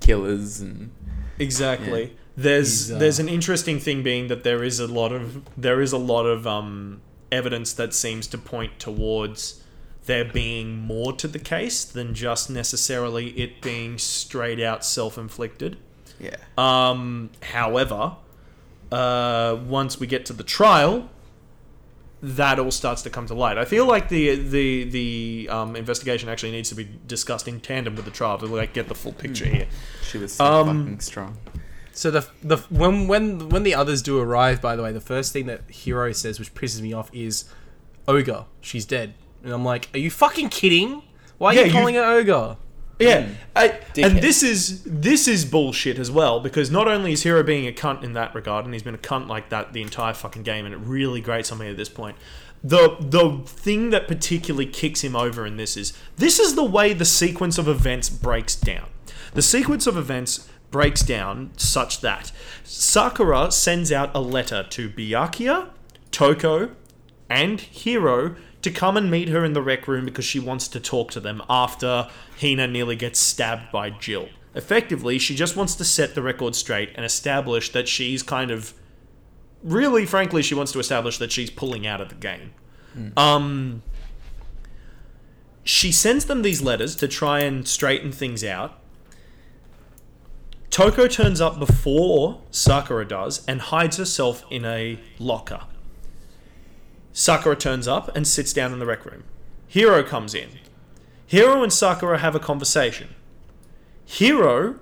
killers and Exactly. There's uh, there's an interesting thing being that there is a lot of there is a lot of um, evidence that seems to point towards there being more to the case than just necessarily it being straight out self-inflicted. yeah. Um, however, uh, once we get to the trial, that all starts to come to light. I feel like the the the um, investigation actually needs to be discussed in tandem with the trial to like get the full picture here. She was so Um, fucking strong. So the the when when when the others do arrive, by the way, the first thing that Hiro says, which pisses me off, is Ogre. She's dead, and I'm like, are you fucking kidding? Why are Yeah, you you- calling her Ogre? Yeah, hmm. I, and this is this is bullshit as well because not only is Hiro being a cunt in that regard, and he's been a cunt like that the entire fucking game, and it really grates on me at this point. The the thing that particularly kicks him over in this is this is the way the sequence of events breaks down. The sequence of events breaks down such that Sakura sends out a letter to Byakuya, Toko, and Hiro to come and meet her in the rec room because she wants to talk to them after Hina nearly gets stabbed by Jill. Effectively, she just wants to set the record straight and establish that she's kind of. Really, frankly, she wants to establish that she's pulling out of the game. Um. She sends them these letters to try and straighten things out. Toko turns up before Sakura does and hides herself in a locker. Sakura turns up and sits down in the rec room. Hiro comes in. Hiro and Sakura have a conversation. Hiro,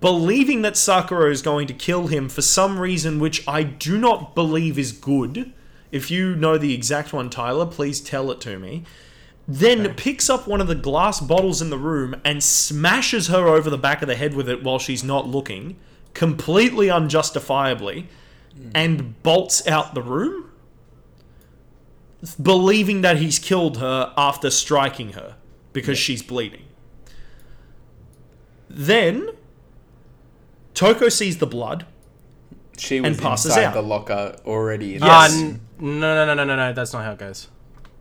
believing that Sakura is going to kill him for some reason which I do not believe is good. If you know the exact one, Tyler, please tell it to me. Then picks up one of the glass bottles in the room and smashes her over the back of the head with it while she's not looking, completely unjustifiably, and bolts out the room believing that he's killed her after striking her because she's bleeding. Then Toko sees the blood. She was and passes inside out. the locker already. In Yes. Uh, n- no, no, no, no, no, no. That's not how it goes.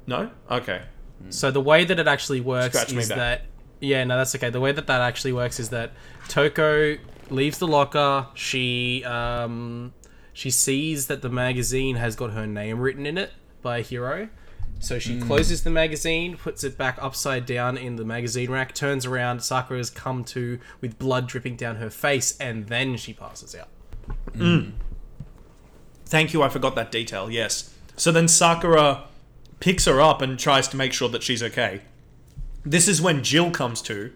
No? Okay. So the way that it actually works Scratch is that yeah, no, that's okay. The way that that actually works is that Toko leaves the locker. She um she sees that the magazine has got her name written in it by a Hiro. So she hmm. closes the magazine, puts it back upside down in the magazine rack, turns around, Sakura has come to with blood dripping down her face, and then she passes out. Hmm. Hmm. Thank you, I forgot that detail, yes. So then Sakura picks her up and tries to make sure that she's okay. This is when Jill comes to,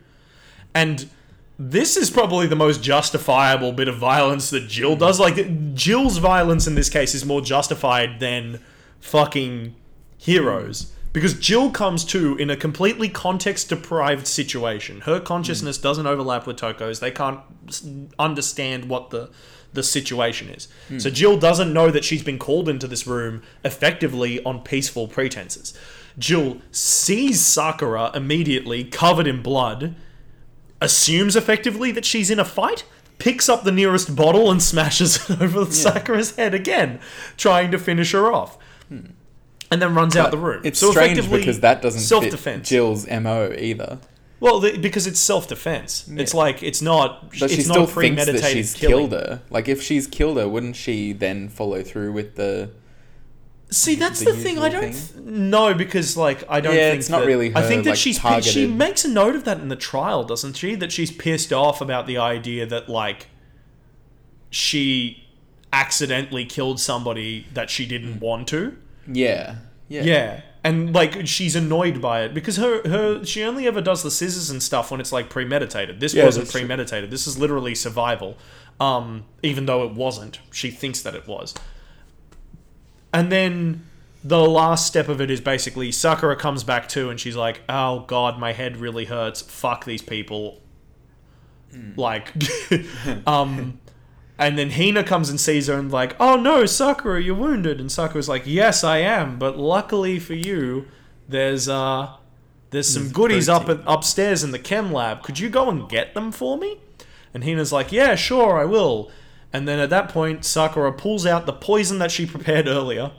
and this is probably the most justifiable bit of violence that Jill does. Like, Jill's violence in this case is more justified than fucking Hiro's. Because Jill comes to in a completely context deprived situation. Her consciousness doesn't overlap with Toko's. They can't understand what the the situation is. So Jill doesn't know that she's been called into this room effectively on peaceful pretenses. Jill sees Sakura immediately covered in blood, assumes effectively that she's in a fight, picks up the nearest bottle and smashes [laughs] it over Sakura's head again, trying to finish her off. Hmm. and then runs out the room. It's so strange because that doesn't self-defense. fit Jill's mo either. Well, the, because it's self-defense. It's like it's not. But it's she not still thinks premeditated that she's killing. killed her. Like if she's killed her, wouldn't she then follow through with the? See, that's the the, thing. I don't thing? th- know because, like, I don't. Yeah, think it's not that- really I think that like, she's she makes a note of that in the trial, doesn't she? That she's pissed off about the idea that like she accidentally killed somebody that she didn't hmm. want to. Yeah. Yeah. Yeah. And like she's annoyed by it because her her she only ever does the scissors and stuff when it's like premeditated. This Yeah, wasn't that's true. premeditated. This is literally survival. Um, even though it wasn't, she thinks that it was. And then the last step of it is basically Sakura comes back too, and she's like, "Oh God, my head really hurts. Fuck these people." Like, [laughs] um, and then Hina comes and sees her and like, "Oh no, Sakura, you're wounded." And Sakura's like, "Yes, I am, but luckily for you, there's uh, there's some There's goodies up at, upstairs in the chem lab. Could you go and get them for me?" And Hina's like, "Yeah, sure, I will." And then at that point, Sakura pulls out the poison that she prepared earlier,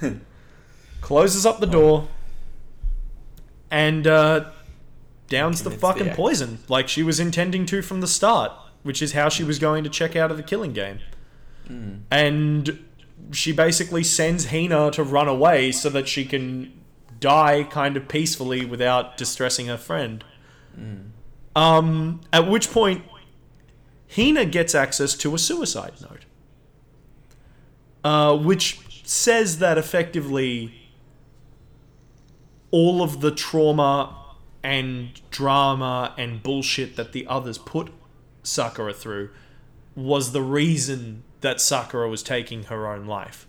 [laughs] closes up the door, and uh, downs the Commits the fucking poison like she was intending to from the start, which is how she was going to check out of the killing game. And she basically sends Hina to run away so that she can die kind of peacefully without distressing her friend. Um, at which point, Hina gets access to a suicide note, uh, which says that effectively all of the trauma and drama and bullshit that the others put Sakura through was the reason that Sakura was taking her own life.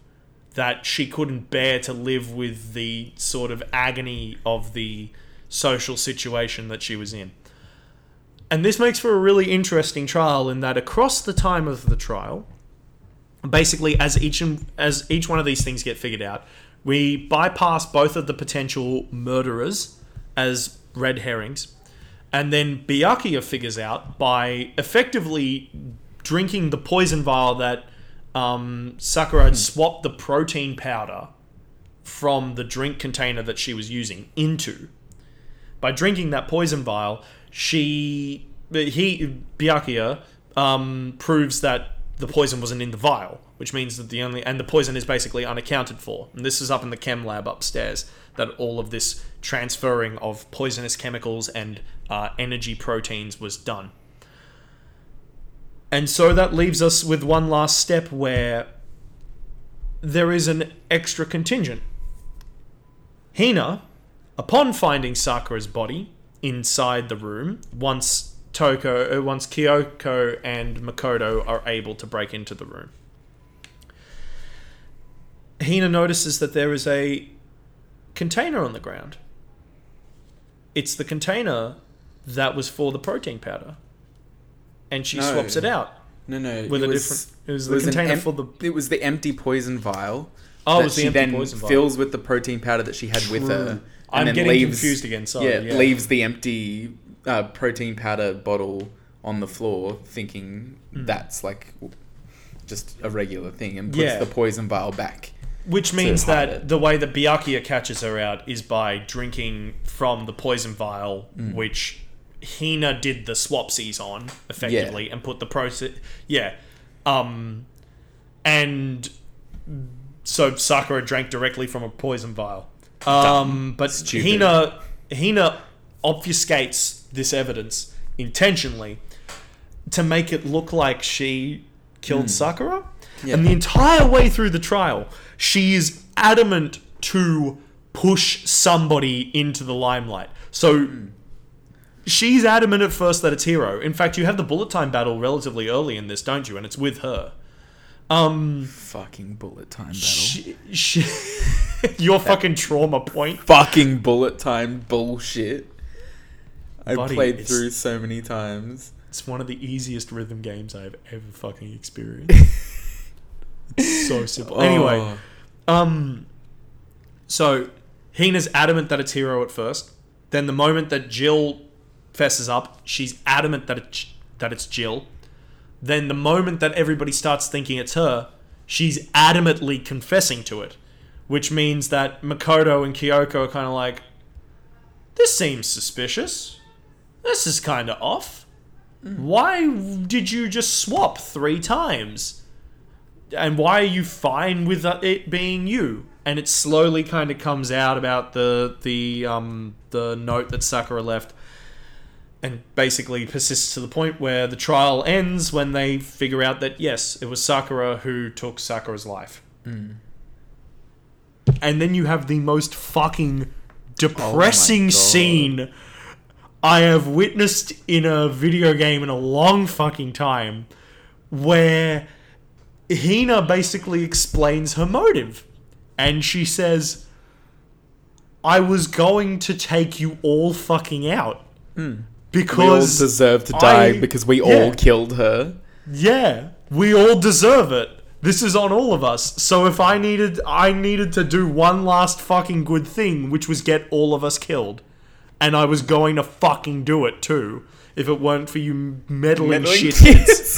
That she couldn't bear to live with the sort of agony of the social situation that she was in. And this makes for a really interesting trial in that across the time of the trial, basically as each as each one of these things get figured out, we bypass both of the potential murderers as red herrings, and then Byakuya figures out by effectively drinking the poison vial that um, Sakura had swapped the protein powder from the drink container that she was using into. By drinking that poison vial, she he Byakuya um, proves that the poison wasn't in the vial, which means that the only and the poison is basically unaccounted for. And this is up in the chem lab upstairs that all of this transferring of poisonous chemicals and uh, energy proteins was done. And so that leaves us with one last step where there is an extra contingent. Hina, upon finding Sakura's body inside the room, once Toko, uh, once Kyoko and Makoto are able to break into the room, Hina notices that there is a container on the ground. It's the container that was for the protein powder, and she No. swaps it out. No, no. With it a was, different- it was it the container em- for the- It was the empty poison vial. Oh, it was the she empty then poison vial. fills with the protein powder that she had with her. and I'm then getting leaves, confused again. Sorry. yeah, Yeah, leaves the empty uh, protein powder bottle on the floor, thinking Hmm. that's like just a regular thing, and puts Yeah. the poison vial back. Which means that it. the way that Byakuya catches her out is by drinking from the poison vial, Mm. which Hina did the swapsies on effectively, and put the process. Yeah, um, and so Sakura drank directly from a poison vial. Um, but Stupid. Hina Hina obfuscates this evidence intentionally to make it look like she killed Sakura. Yeah. And the entire way through the trial, she is adamant to push somebody into the limelight. So she's adamant at first that it's Hiro. In fact, you have the bullet time battle relatively early in this, don't you? And it's with her. Um, Fucking bullet time battle. she, she, [laughs] your fucking trauma point. Fucking bullet time bullshit. I Buddy, played through so many times. It's one of the easiest rhythm games I've ever fucking experienced. [laughs] it's so simple. Anyway, Oh. Um, so Hina's adamant that it's Hiro at first. Then the moment that Jill fesses up, she's adamant that it's that it's Jill. Then the moment that everybody starts thinking it's her, she's adamantly confessing to it. which means that Makoto and Kyoko are kind of like, this seems suspicious. This is kind of off. Why did you just swap three times? And why are you fine with it being you? And it slowly kind of comes out about the the um the note that Sakura left and basically persists to the point where the trial ends when they figure out that yes, it was Sakura who took Sakura's life. And then you have the most fucking depressing God. scene I have witnessed in a video game in a long fucking time where Hina basically explains her motive. And she says, I was going to take you all fucking out. Hmm. Because we all deserve to die I- because we yeah. all killed her. yeah, we all deserve it. This is on all of us. So if I needed I needed to do one last fucking good thing, which was get all of us killed. And I was going to fucking do it too. If it weren't for you meddling, Meddling shit. [laughs]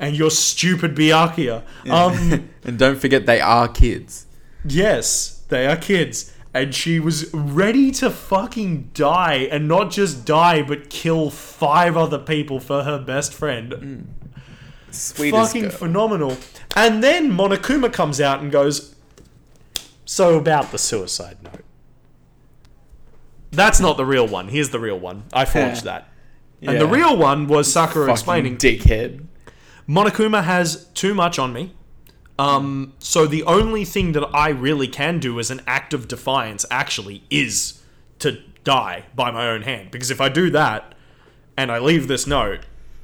and your stupid Byakuya. Um [laughs] and don't forget they are kids. Yes, they are kids. And she was ready to fucking die, and not just die, but kill five other people for her best friend. Sweetest fucking girl. phenomenal. And then Monokuma comes out and goes, So about the suicide note. That's not the real one. Here's the real one. I forged that. And the real one was Sakura Fucking explaining dickhead. Monokuma has too much on me. Um, so the only thing that I really can do as an act of defiance actually is to die by my own hand. Because if I do that and I leave this note,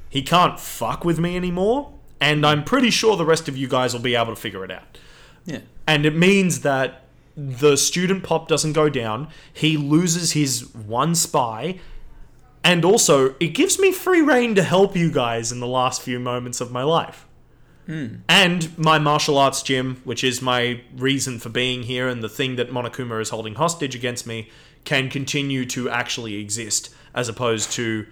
he can't fuck with me anymore. And I'm pretty sure the rest of you guys will be able to figure it out. Yeah. And it means that the student pop doesn't go down. He loses his one spy. And also, it gives me free reign to help you guys in the last few moments of my life. And my martial arts gym, which is my reason for being here and the thing that Monokuma is holding hostage against me, can continue to actually exist as opposed to,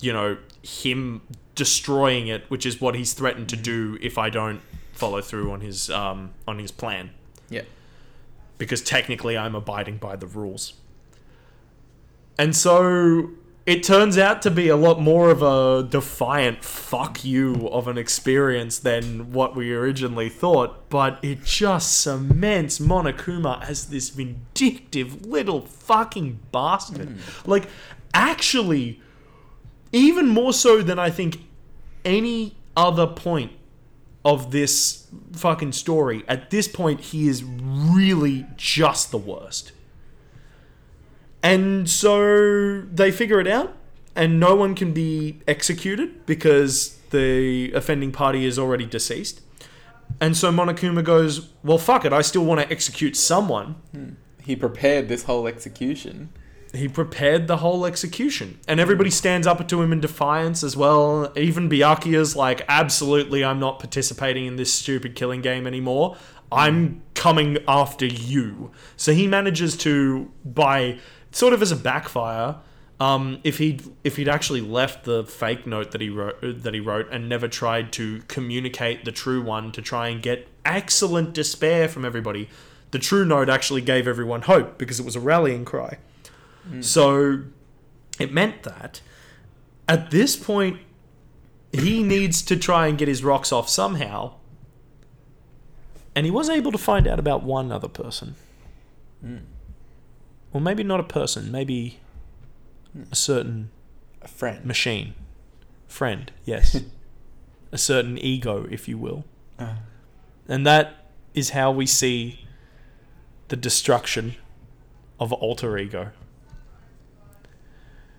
you know, him destroying it, which is what he's threatened to do if I don't follow through on his um, on his plan Yeah. because technically I'm abiding by the rules. And so it turns out to be a lot more of a defiant fuck you of an experience than what we originally thought, but it just cements Monokuma as this vindictive little fucking bastard. Hmm. Like, actually, even more so than I think any other point of this fucking story. At this point, he is really just the worst. And so they figure it out, and no one can be executed because the offending party is already deceased. And so Monokuma goes, Well, fuck it, I still want to execute someone. Hmm. He prepared this whole execution. He prepared the whole execution. And everybody hmm. stands up to him in defiance as well. Even Byakuya's like, absolutely, I'm not participating in this stupid killing game anymore. I'm hmm. coming after you. So he manages to, by sort of as a backfire, um, if he'd if he'd actually left the fake note that he wrote that he wrote and never tried to communicate the true one to try and get excellent despair from everybody, the true note actually gave everyone hope because it was a rallying cry. So it meant that at this point he needs to try and get his rocks off somehow. And he was able to find out about one other person. Or maybe not a person, maybe a certain A friend. machine. Friend, yes. [laughs] a certain ego, if you will. Ah. And that is how we see the destruction of alter ego.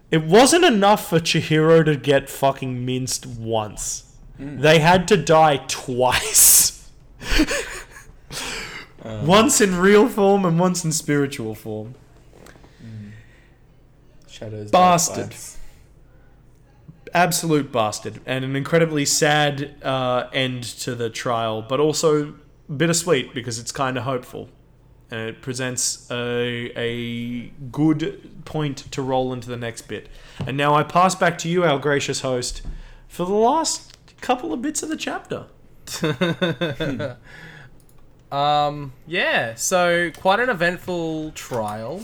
It wasn't enough for Chihiro to get fucking minced once. They had to die twice. [laughs] once in real form and once in spiritual form. Shadows. Bastard. Absolute bastard and an incredibly sad uh, end to the trial, but also bittersweet because it's kind of hopeful. And it presents a, a good point to roll into the next bit. And now I pass back to you, our gracious host, for the last couple of bits of the chapter. [laughs] Um, yeah, so quite an eventful trial.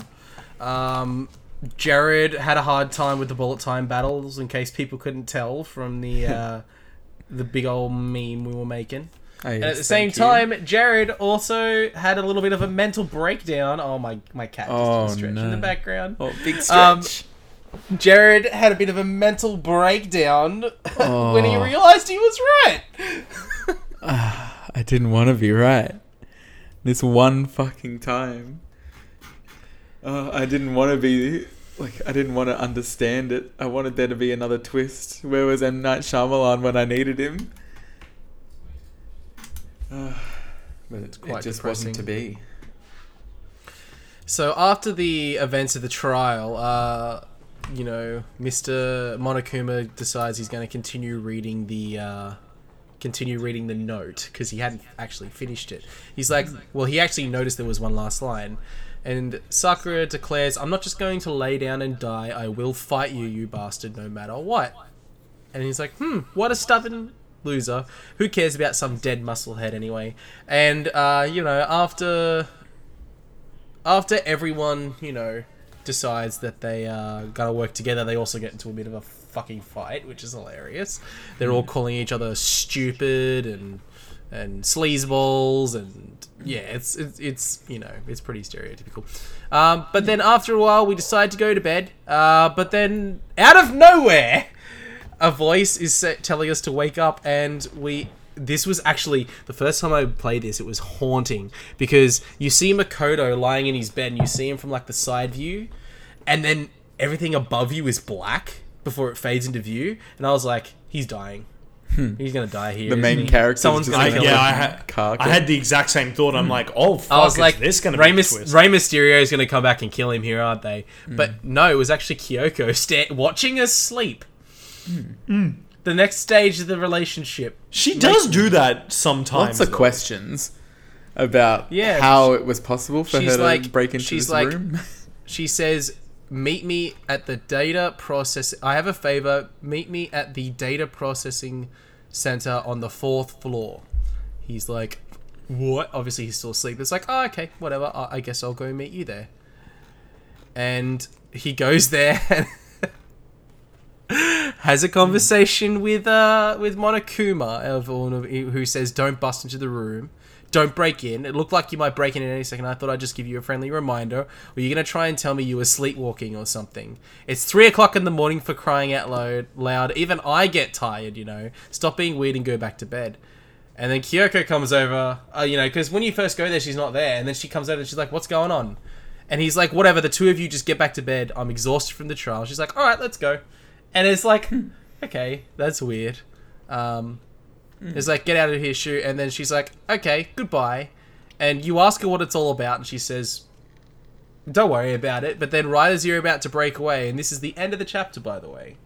Um, Jared had a hard time with the bullet time battles, in case people couldn't tell from the [laughs] uh, the big old meme we were making. Oh, And at the same you. time, Jared also had a little bit of a mental breakdown. Oh my, my cat just Oh, did a stretch in the background. Oh, big Um, stretch. Jared had a bit of a mental breakdown [laughs] when he Oh. realized he was right. I didn't want to be right. This one fucking time. Uh, I didn't want to be like I didn't want to understand it. I wanted there to be another twist. Where was M Night Shyamalan when I needed him? Uh, but It's it quite just depressing. wasn't to be. So after the events of the trial, uh, you know, Mister Monokuma decides he's going to continue reading the uh, continue reading the note because he hadn't actually finished it. He's like, well, he actually noticed there was one last line, and Sakura declares, "I'm not just going to lay down and die. I will fight you, you bastard, no matter what." And he's like, "Hmm, what a stubborn." Loser. Who cares about some dead musclehead anyway? And uh, you know, after after everyone, you know, decides that they uh, gotta work together, they also get into a bit of a fucking fight, which is hilarious. They're all calling each other stupid and and sleazeballs, and yeah, it's it's, it's you know it's pretty stereotypical. Um, but then after a while, we decide to go to bed. Uh, but then out of nowhere, a voice is telling us to wake up, and we. This was actually the first time I played this. It was haunting because you see Makoto lying in his bed, and you see him from like the side view, and then everything above you is black before it fades into view. And I was like, he's dying. Hmm. He's gonna die here. The isn't main he? character's Someone's just gonna I, like kill a yeah, him. I had, I had the exact same thought. I'm hmm. like, oh fuck, I was is like, this gonna Rey, be a Mys- twist? Rey Mysterio is going to come back and kill him here, aren't they? Hmm. But no, it was actually Kyoko sta- watching us sleep. The next stage of the relationship. She does do that sometimes. Lots of though. questions about Yeah, how it was possible for she's her to like- break into she's this like- room. [laughs] She says, "Meet me at the data process. I have a favor. Meet me at the data processing center on the fourth floor." He's like, "What?" Obviously, he's still asleep. It's like, "Oh, okay, whatever. I, I guess I'll go meet you there." And he goes there and [laughs] has a conversation with uh with Monokuma of of who says, "Don't bust into the room." Don't break in. It looked like you might break in at any second. I thought I'd just give you a friendly reminder. Or you're gonna try and tell me you were sleepwalking or something. It's three o'clock in the morning for crying out loud. Loud. Even I get tired. You know. Stop being weird and go back to bed. And then Kyoko comes over. Uh, you know, because when you first go there, she's not there, and then she comes over and she's like, "What's going on?" And he's like, "Whatever. The two of you just get back to bed. I'm exhausted from the trial." She's like, "All right, let's go." And it's like, [laughs] okay, that's weird. Um, Mm-hmm. it's like, get out of here, shoot. And then she's like, okay, goodbye. And you ask her what it's all about, and she says, don't worry about it. But then, right as you're about to break away, and this is the end of the chapter, by the way.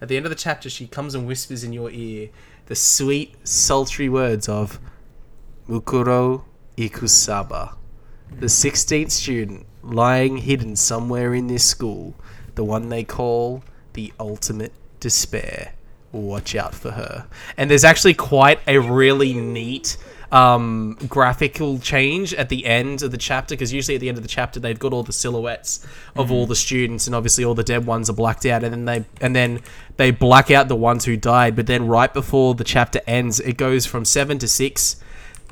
At the end of the chapter, she comes and whispers in your ear the sweet, sultry words of Mukuro Ikusaba, the 16th student lying hidden somewhere in this school, the one they call the ultimate despair. Watch out for her. And there's actually quite a really neat um, graphical change at the end of the chapter because usually at the end of the chapter they've got all the silhouettes of all the students and obviously all the dead ones are blacked out and then they and then they black out the ones who died but then right before the chapter ends it goes from 7 to 6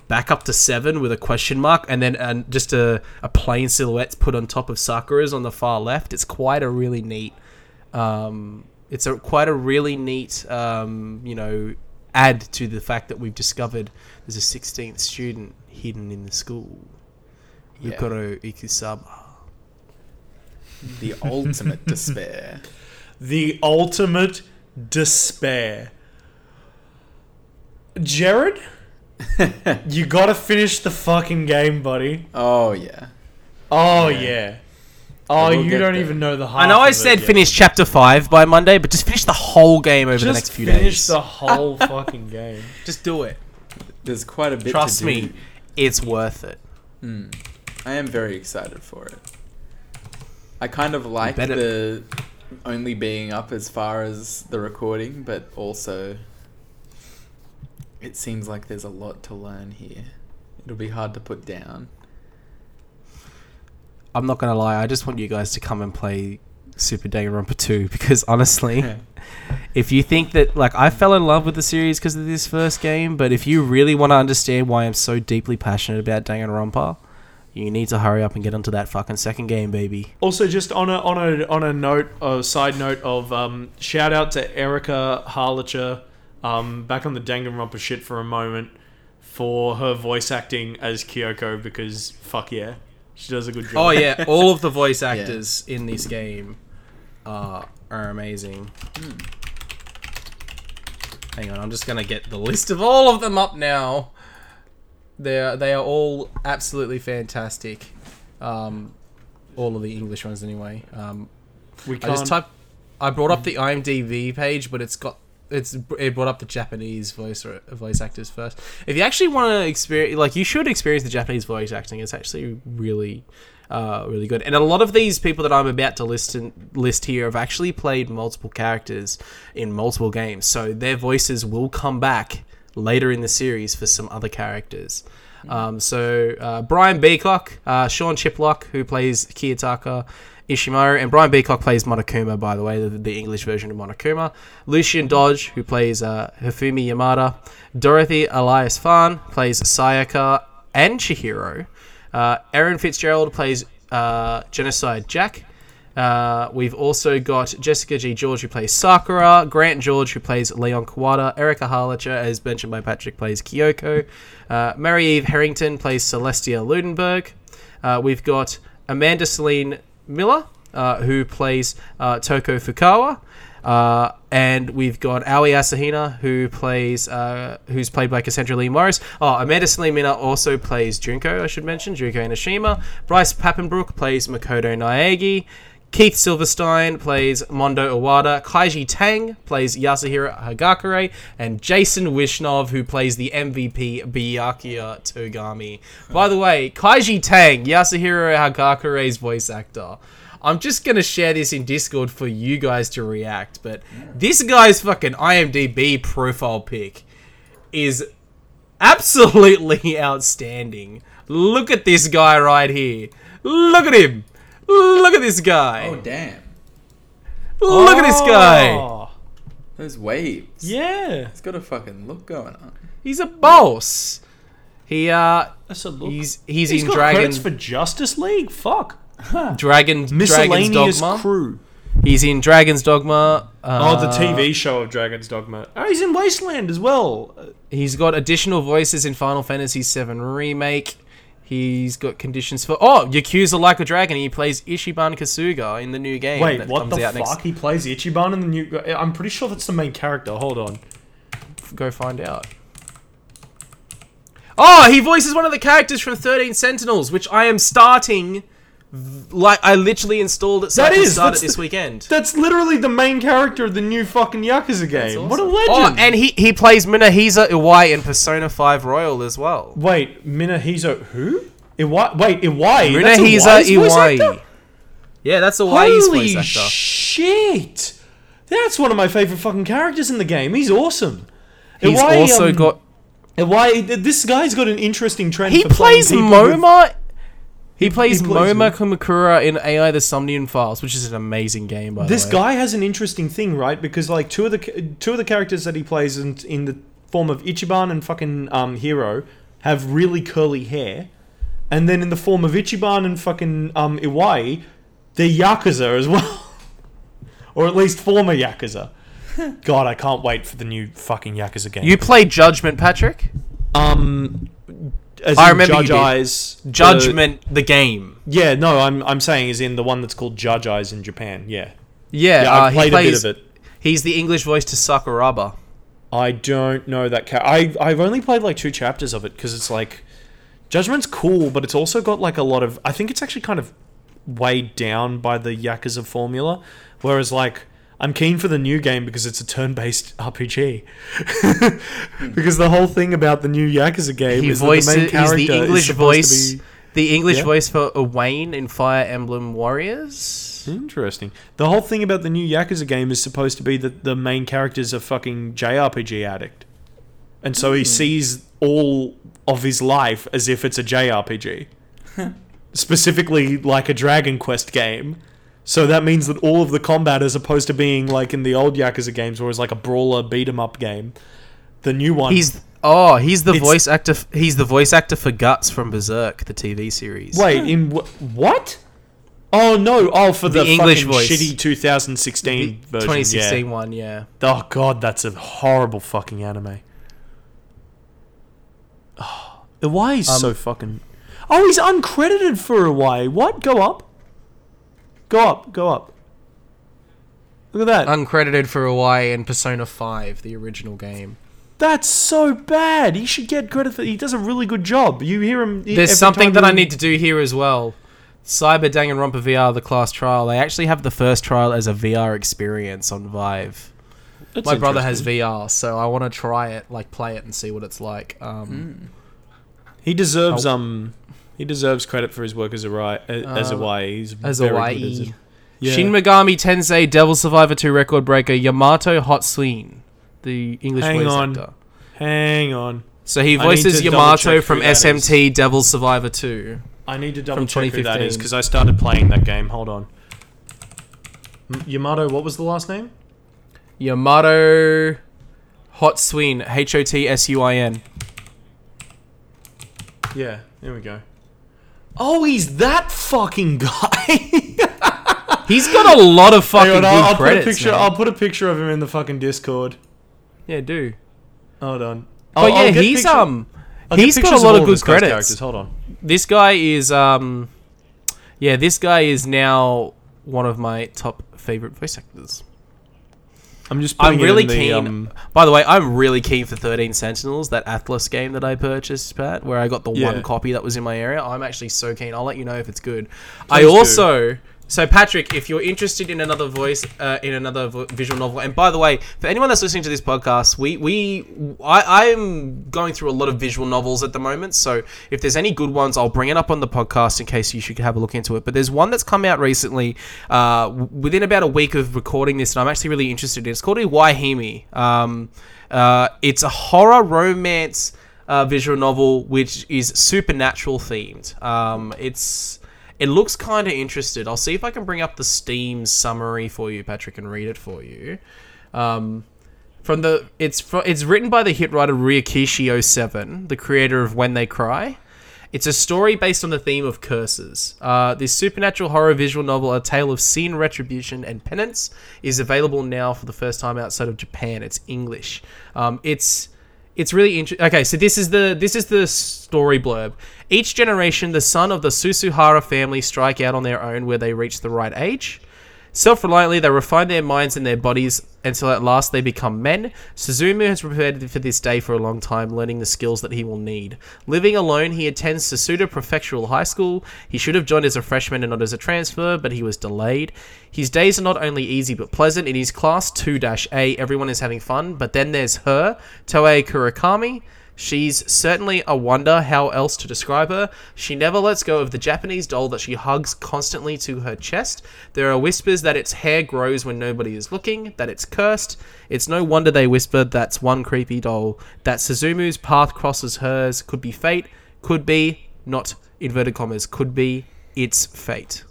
back up to 7 with a question mark and then and just a, a plain silhouette put on top of Sakura's on the far left it's quite a really neat um, it's a quite a really neat um, you know add to the fact that we've discovered there's a 16th student hidden in the school Yeah. Yukoro Ikusaba the ultimate despair. [laughs] The ultimate despair. Jared, [laughs] you gotta finish the fucking game, buddy. Oh yeah. Oh Yeah. yeah. Oh, will you don't there. even know the. Half I know I of it said yet. finish chapter 5 by Monday but just finish the whole game over Just the next few days. finish the whole [laughs] fucking game. just do it There's quite a bit. trust to do. me it's worth it Mm. I am very excited for it. I kind of like better- the only being up as far as the recording, but also it seems like there's a lot to learn here It'll be hard to put down. I'm not gonna lie. I just want you guys to come and play Super Danganronpa 2 [laughs] because honestly, Yeah. if you think that like I fell in love with the series because of this first game, but if you really want to understand why I'm so deeply passionate about Danganronpa, you need to hurry up and get onto that fucking second game, baby. Also, just on a on a on a note, a side note of um, shout out to Erica Harlacher, um, back on the Danganronpa shit for a moment, for her voice acting as Kyoko because fuck yeah, she does a good job. Oh yeah, all of the voice [laughs] actors in this game are are amazing. Hang on, I'm just gonna get the list of all of them up now. They are they are all absolutely fantastic. Um, all of the English ones anyway. Um, we I can't. just typed. I brought up the IMDb page, but it's got it's it brought up the Japanese voice or voice actors first. If you actually want to experience, like you should experience the Japanese voice acting. It's actually really, uh, really good. And a lot of these people that I'm about to list in, list here have actually played multiple characters in multiple games, so their voices will come back later in the series for some other characters. Um, so uh, Brian Beacock, uh, Sean Chiplock, who plays Kiyotaka Ishimaru, and Brian Beacock plays Monokuma, by the way, the, the English version of Monokuma. Lucian Dodge, who plays uh, Hifumi Yamada. Dorothy Elias-Fahn plays Sayaka and Chihiro. Uh, Erin Fitzgerald plays uh, Genocide Jack. Uh, we've also got Jessica Gee-George, who plays Sakura, Grant George, who plays Leon Kawada, Erica Harlacher, as mentioned by Patrick, plays Kyoko, uh, Mary Eve Harrington plays Celestia Ludenberg. Uh, we've got Amanda Celine Miller, uh, who plays uh, Toko Fukawa. Uh, and we've got Aoi Asahina, who plays, uh, who's played by Cassandra Lee Morris. Oh, Amanda Miller also plays Junko, I should mention, Junko Enoshima. Bryce Papenbrook plays Makoto Naegi. Keith Silverstein plays Mondo Iwata. Kaiji Tang plays Yasuhiro Hagakure. And Jason Wishnov, who plays the MVP Byakuya Togami. By the way, Kaiji Tang, Yasuhiro Hagakure's voice actor. I'm just to share this in Discord for you guys to react, but this guy's fucking IMDb profile pic is absolutely [laughs] outstanding. Look at this guy right here. Look at him. Look at this guy. Oh damn! Look at this guy. Oh, Those waves. Yeah, It's got a fucking look going on. He's a boss. He uh that's a look. he's he's, He's in got Dragon credits for Justice League. Fuck. [laughs] Dragon Dragon's Miscellaneous Dogma. crew. He's in Dragon's Dogma. Uh, Oh, the TV show of Dragon's Dogma. Oh, he's in Wasteland as well. Uh, He's got additional voices in Final Fantasy VII Remake. He's got conditions for oh Yakuza Like a Dragon. He plays Ichiban Kasuga in the new game. Wait, what the fuck? next- He plays Ichiban in the new. I'm pretty sure that's the main character. Hold on. Go find out. Oh, he voices one of the characters from 13 Sentinels, which I am starting. V- Like I literally installed it so That I can is, start that's it this the- weekend. That's literally the main character of the new fucking Yakuza game. What a legend! Oh, and he he plays Munehisa Iwai in Persona 5 Royal as well. Wait, Minahizo who? Iwai? Wait, Iwai. That's Munehisa Iwai's voice actor? Iwai. Yeah, that's Iwai's Holy voice actor. shit! That's one of my favorite fucking characters in the game. He's awesome. He's Iwai, also um, got Iwai. This guy's got an interesting trend. he for playing plays people with- Moma. He plays he plays Moma who? Kumakura in AI: The Somnium Files, which is an amazing game. By This the way, guy has an interesting thing, right? Because like two of the two of the characters that he plays in, in the form of Ichiban and fucking um, Hiro have really curly hair, and then in the form of Ichiban and fucking um, Iwai, they're yakuza as well, [laughs] or at least former yakuza. [laughs] God, I can't wait for the new fucking yakuza game. you play Judgment, Patrick. um, as I remember Judge. Eyes, Judgment, the game. yeah, no, I'm I'm saying is in the one that's called Judge Eyes in Japan. Yeah, Yeah, yeah, uh, I played plays. a bit of it. He's the English voice to Sakuraba. I don't know that. Ca- I I've only played like two chapters of it because it's like Judgment's cool, but it's also got like a lot of. I think it's actually kind of weighed down by the Yakuza formula, whereas like I'm keen for the new game because it's a turn-based RPG. Hmm. [laughs] because the whole thing about the new Yakuza game He is that the main voices. Character the is English supposed voice. be. The English Yeah. voice for Owain in Fire Emblem Warriors. Interesting. The whole thing about the new Yakuza game is supposed to be that the main character's a fucking JRPG addict. and so he hmm. sees all of his life as if it's a JRPG, [laughs] specifically like a Dragon Quest game. So that means that all of the combat, as opposed to being like in the old Yakuza games, where it's like a brawler beat 'em up game, the new one. He's oh, he's the It's- voice actor. He's the voice actor for Guts from Berserk, the TV series. Wait, in wh- what? Oh no! Oh, for the, The English fucking voice. shitty 2016 the version. 2016 Yeah. one, yeah. Oh god, that's a horrible fucking anime. Oh, [sighs] why he's Um, so fucking. Oh, he's uncredited for a way. What? Go up. Go up. Go up. Look at that. Uncredited for Iwai and Persona 5, the original game. That's so bad. He should get credit for. He does a really good job. You hear him. every There's something that I need to do here as well. Cyber Danganronpa VR, the class trial. They actually have the first trial as a VR experience on Vive. That's My brother has. VR, so I want to try it, like play it and see what it's like. Um, He deserves Oh. um. He deserves credit for his work as a right as a Uh, He's as very a good YE. as a- Yeah. Shin Megami Tensei Devil Survivor 2 record breaker Yamato Hotsuin, the English Hang voice on. actor. Hang on. So he I need voices to Yamato from who that. SMT Devil Survivor 2. I need to double check who that is 2015. because I started playing that game. Hold on. M- Yamato, what was the last name? Yamato Hotsuin, H O T S U I N. Yeah, there we go. Oh, he's that fucking guy. [laughs] He's got a lot of fucking on, good I'll, I'll put a picture. man. I'll put a picture of him in the fucking Discord. Yeah, do. Hold on. But I'll- yeah, I'll he's picture- um he's got a lot all of good credits. characters. Hold on. This guy is um yeah, this guy is now one of my top favorite voice actors. I'm just. I'm really the, keen. um, by the way, I'm really keen for 13 Sentinels, that Atlus game that I purchased, Pat, where I got the Yeah. one copy that was in my area. I'm actually so keen. I'll let you know if it's good. I also do. So Patrick, if you're interested in another voice, uh, in another v- visual novel, and by the way, for anyone that's listening to this podcast, we we I I'm going through a lot of visual novels at the moment. So if there's any good ones, I'll bring it up on the podcast in case you should have a look into it. But there's one that's come out recently, uh, within about a week of recording this, and I'm actually really interested in. It. It's called Iwaihime. Um, uh, it's a horror romance uh, visual novel which is supernatural themed. Um, it's it looks kind of interested. I'll see if I can bring up the Steam summary for you, Patrick, and read it for you. Um, from the it's it's written by the hit writer Ryukishi 07, the creator of When They Cry. It's a story based on the theme of curses. Uh, this supernatural horror visual novel, A Tale of Sin, Retribution, and Penance, is available now for the first time outside of Japan. It's English. Um, it's it's really interesting. Okay, so this is the this is the story blurb. Each generation, the son of the Susuhara family strike out on their own where they reach the right age. Self reliantly, they refine their minds and their bodies until at last they become men. Suzumu has prepared for this day for a long time, learning the skills that he will need. Living alone, he attends Sasuda Prefectural High School. He should have joined as a freshman and not as a transfer, but he was delayed. His days are not only easy but pleasant. In his class 2 A, everyone is having fun, but then there's her, Toei Kurakami. She's certainly a wonder how else to describe her. She never lets go of the Japanese doll that she hugs constantly to her chest. There are whispers that its hair grows when nobody is looking, that it's cursed. It's no wonder they whispered that's one creepy doll. That Suzumu's path crosses hers could be fate, could be, not inverted commas, could be its fate.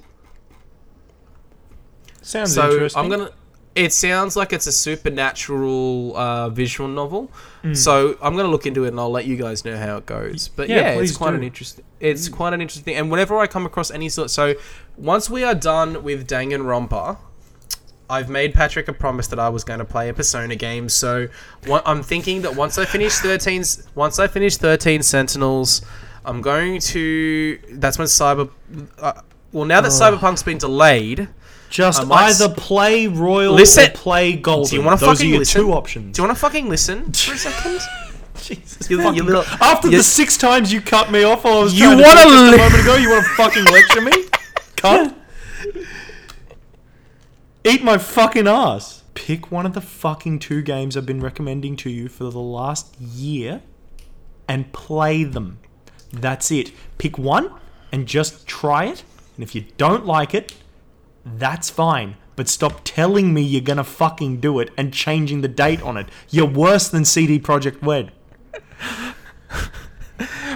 Sounds so interesting. I'm gonna. It sounds like it's a supernatural uh, visual novel. So I'm gonna look into it and I'll let you guys know how it goes. But Yeah, yeah, it's quite do. an interesting. It's quite an interesting. And whenever I come across any sort, so once we are done with Danganronpa, I've made Patrick a promise that I was going to play a Persona game. So I'm thinking that once I finish 13, once I finish 13 Sentinels, I'm going to. That's when Cyber. Uh, well, now that Cyberpunk's been delayed. Just s- either play Royal Listen- or play Golden. Do you wanna Those are your listen? two options. Do you want to fucking listen [laughs] for a second? Jesus You- you fucking little- After you- the six times you cut me off while I was You wanna talk li- a moment ago, you want to fucking lecture me? [laughs] Cut. Eat my fucking ass. Pick one of the fucking two games I've been recommending to you for the last year and play them. That's it. Pick one and just try it. And if you don't like it, that's fine. But stop telling me you're gonna fucking do it and changing the date on it. You're worse than CD Projekt Red. [laughs]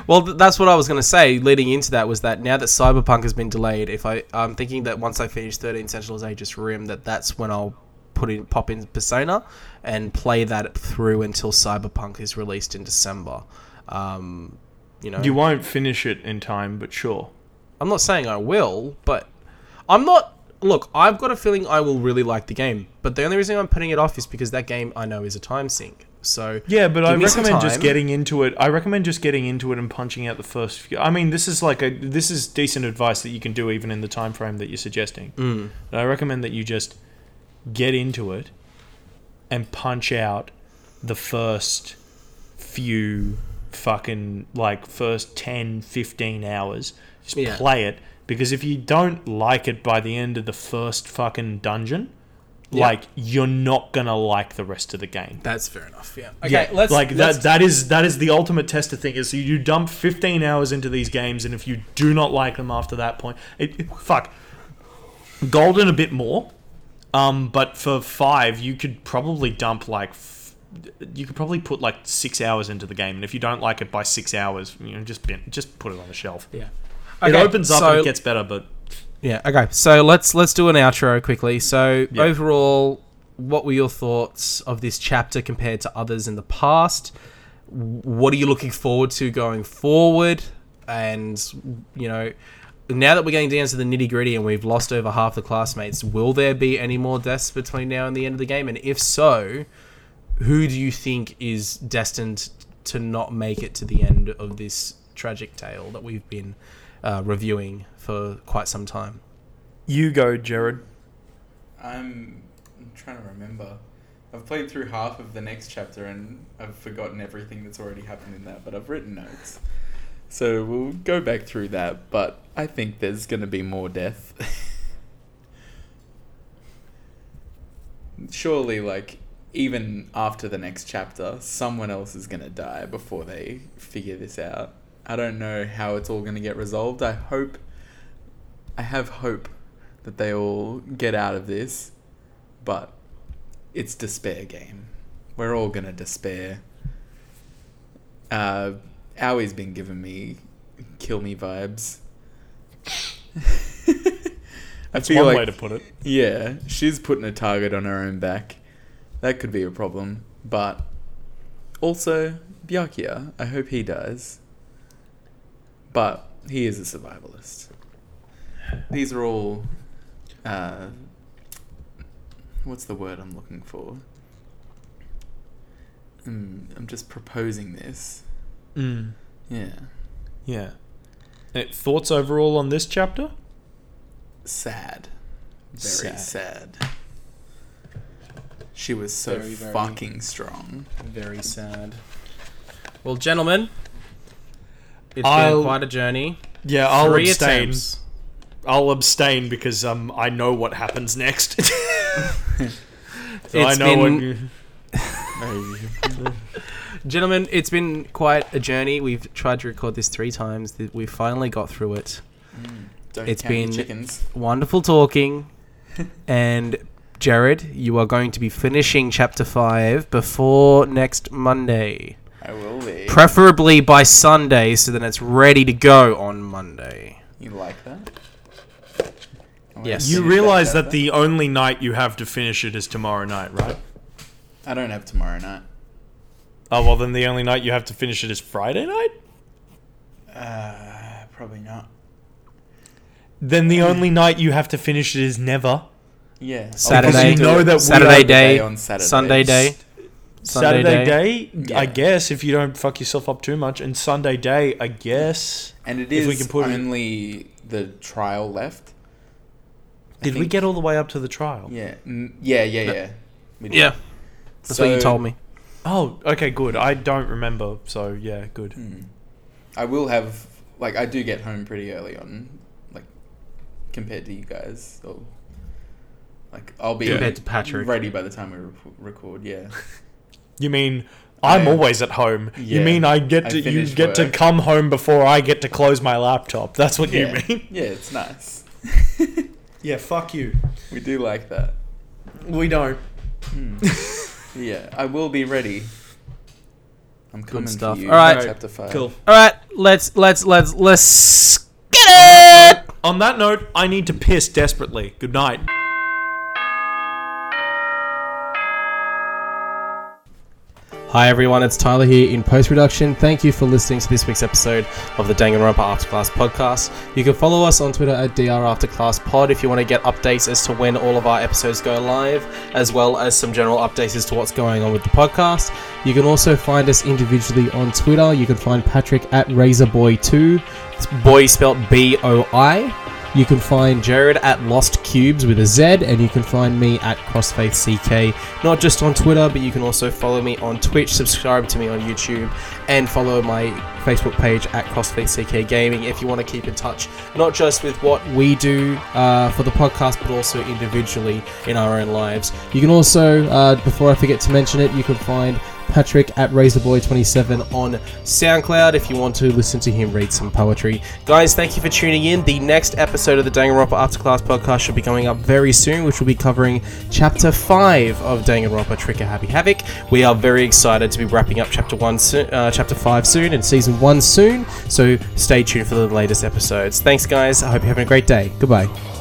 Well, th- that's what I was going to say. Leading into that was that now that Cyberpunk has been delayed, if I I'm thinking that once I finish 13 Sentinels Aegis Rim, that that's when I'll put in pop in Persona and play that through until Cyberpunk is released in December. Um, you know, You won't finish it in time, but sure. I'm not saying I will, but I'm not. Look, I've got a feeling I will really like the game, but the only reason I'm putting it off is because that game I know is a time sink. So Yeah, but I recommend just getting into it. I recommend just getting into it and punching out the first few. I mean, this is like a this is decent advice that you can do even in the time frame that you're suggesting. Mm. But I recommend that you just get into it and punch out the first few fucking like first 10 15 hours just Yeah. play it because if you don't like it by the end of the first fucking dungeon Yeah. like you're not gonna like the rest of the game That's fair enough. Yeah. Okay. yeah, let's like let's- that. That is that is the ultimate test of thing. Is you, you dump 15 hours into these games, and if you do not like them after that point, it, it- fuck. Golden a bit more, um, but for five, you could probably dump like. f- You could probably put like six hours into the game, and if you don't like it by six hours, you know, just bin, just put it on the shelf. Yeah. It opens up so- and it gets better, but Yeah. Okay. So let's let's do an outro quickly. So Yeah. overall, what were your thoughts of this chapter compared to others in the past? What are you looking forward to going forward? And you know, now that we're getting down to the nitty gritty and we've lost over half the classmates, will there be any more deaths between now and the end of the game? And if so, who do you think is destined to not make it to the end of this tragic tale that we've been uh, reviewing for quite some time? you go, Jared. I'm, I'm trying to remember. I've played through half of the next chapter and I've forgotten everything that's already happened in that, but I've written notes. So we'll go back through that, but I think there's going to be more death. [laughs] Surely, like, even after the next chapter, someone else is going to die before they figure this out. I don't know how it's all going to get resolved. I hope. I have hope that they all get out of this, but it's despair game. We're all gonna despair. Uh, Owie's been giving me kill me vibes. [laughs] I That's feel one like way to put it. yeah, she's putting a target on her own back. That could be a problem, but also Byakuya. I hope he dies, but he is a survivalist. These are all. Uh, what's the word I'm looking for? Mm, I'm just proposing this. Mm, Yeah. yeah. Thoughts overall on this chapter? Sad. Very Sad. sad. She was so Very, very- fucking strong. Very sad. Well, gentlemen, it's I'll- been quite a journey. Yeah, I'll Three abstain. attempts. I'll abstain because um I know what happens next. [laughs] so I know been- what. [laughs] Gentlemen, it's been quite a journey. We've tried to record this three times. Th- We finally got through it. Don't It's count been- chickens. Wonderful talking. and Jared, you are going to be finishing chapter 5 before next Monday. I will be. Preferably by Sunday so then it's ready to go on Monday. you like that? Yes. You realize that chapter. the only night you have to finish it is tomorrow night, right? I don't have tomorrow night. Oh well, then the only night you have to finish it is Friday night. Uh, probably not. Then the only night you have to finish it is never. Yeah. Saturday- you know that Saturday are- day, on Saturday. Sunday day. Sunday Saturday day. day, I guess, if you don't fuck yourself up too much, and Sunday day, I guess. And it If we can put it- only the trial left. I Did we get all the way up to the trial? Yeah. Yeah, yeah, yeah. We did. Yeah, that's what you told me. Oh, okay, good. I don't remember, so yeah, good. Hmm. I will have like I do get home pretty early on, like compared to you guys. So, like I'll be Compared to Patrick. ready by the time we re- record. Yeah. [laughs] You mean I'm I- always at home? You mean I get I to you finish get to come home before I get to close my laptop? That's what yeah. you mean? [laughs] Yeah, it's nice. [laughs] Yeah, fuck you. We do like that. We don't. Hmm. [laughs] yeah, I will be ready I'm coming stuff. for you. All right. chapter five. Cool. All right, let's let's let's let's get it. On that note, I need to piss desperately. Good night. Hi everyone, it's Tyler here in post production. Thank you for listening to this week's episode of the Danganronpa Afterclass podcast. You can follow us on Twitter at DR Pod if you want to get updates as to when all of our episodes go live, as well as some general updates as to what's going on with the podcast. You can also find us individually on Twitter. You can find Patrick at Razorboy2, boy spelled B O I. You can find Jared at Lost Cubes with a Z, and you can find me at Crossfaith CK, not just on Twitter, but you can also follow me on Twitch, subscribe to me on YouTube, and follow my Facebook page at Crossfaith CK Gaming if you want to keep in touch, not just with what we do uh, for the podcast, but also individually in our own lives. You can also, uh, before I forget to mention it, you can find Patrick at Razorboy27 on SoundCloud if you want to listen to him read some poetry. Guys, thank you for tuning in. The next episode of the Danganronpa Afterclass podcast should be coming up very soon, which will be covering Chapter 5 of Danganronpa Trigger Happy Havoc. We are very excited to be wrapping up Chapter 1 soon, uh, Chapter 5 soon and Season 1 soon, so stay tuned for the latest episodes. Thanks, guys. I hope you're having a great day. Goodbye.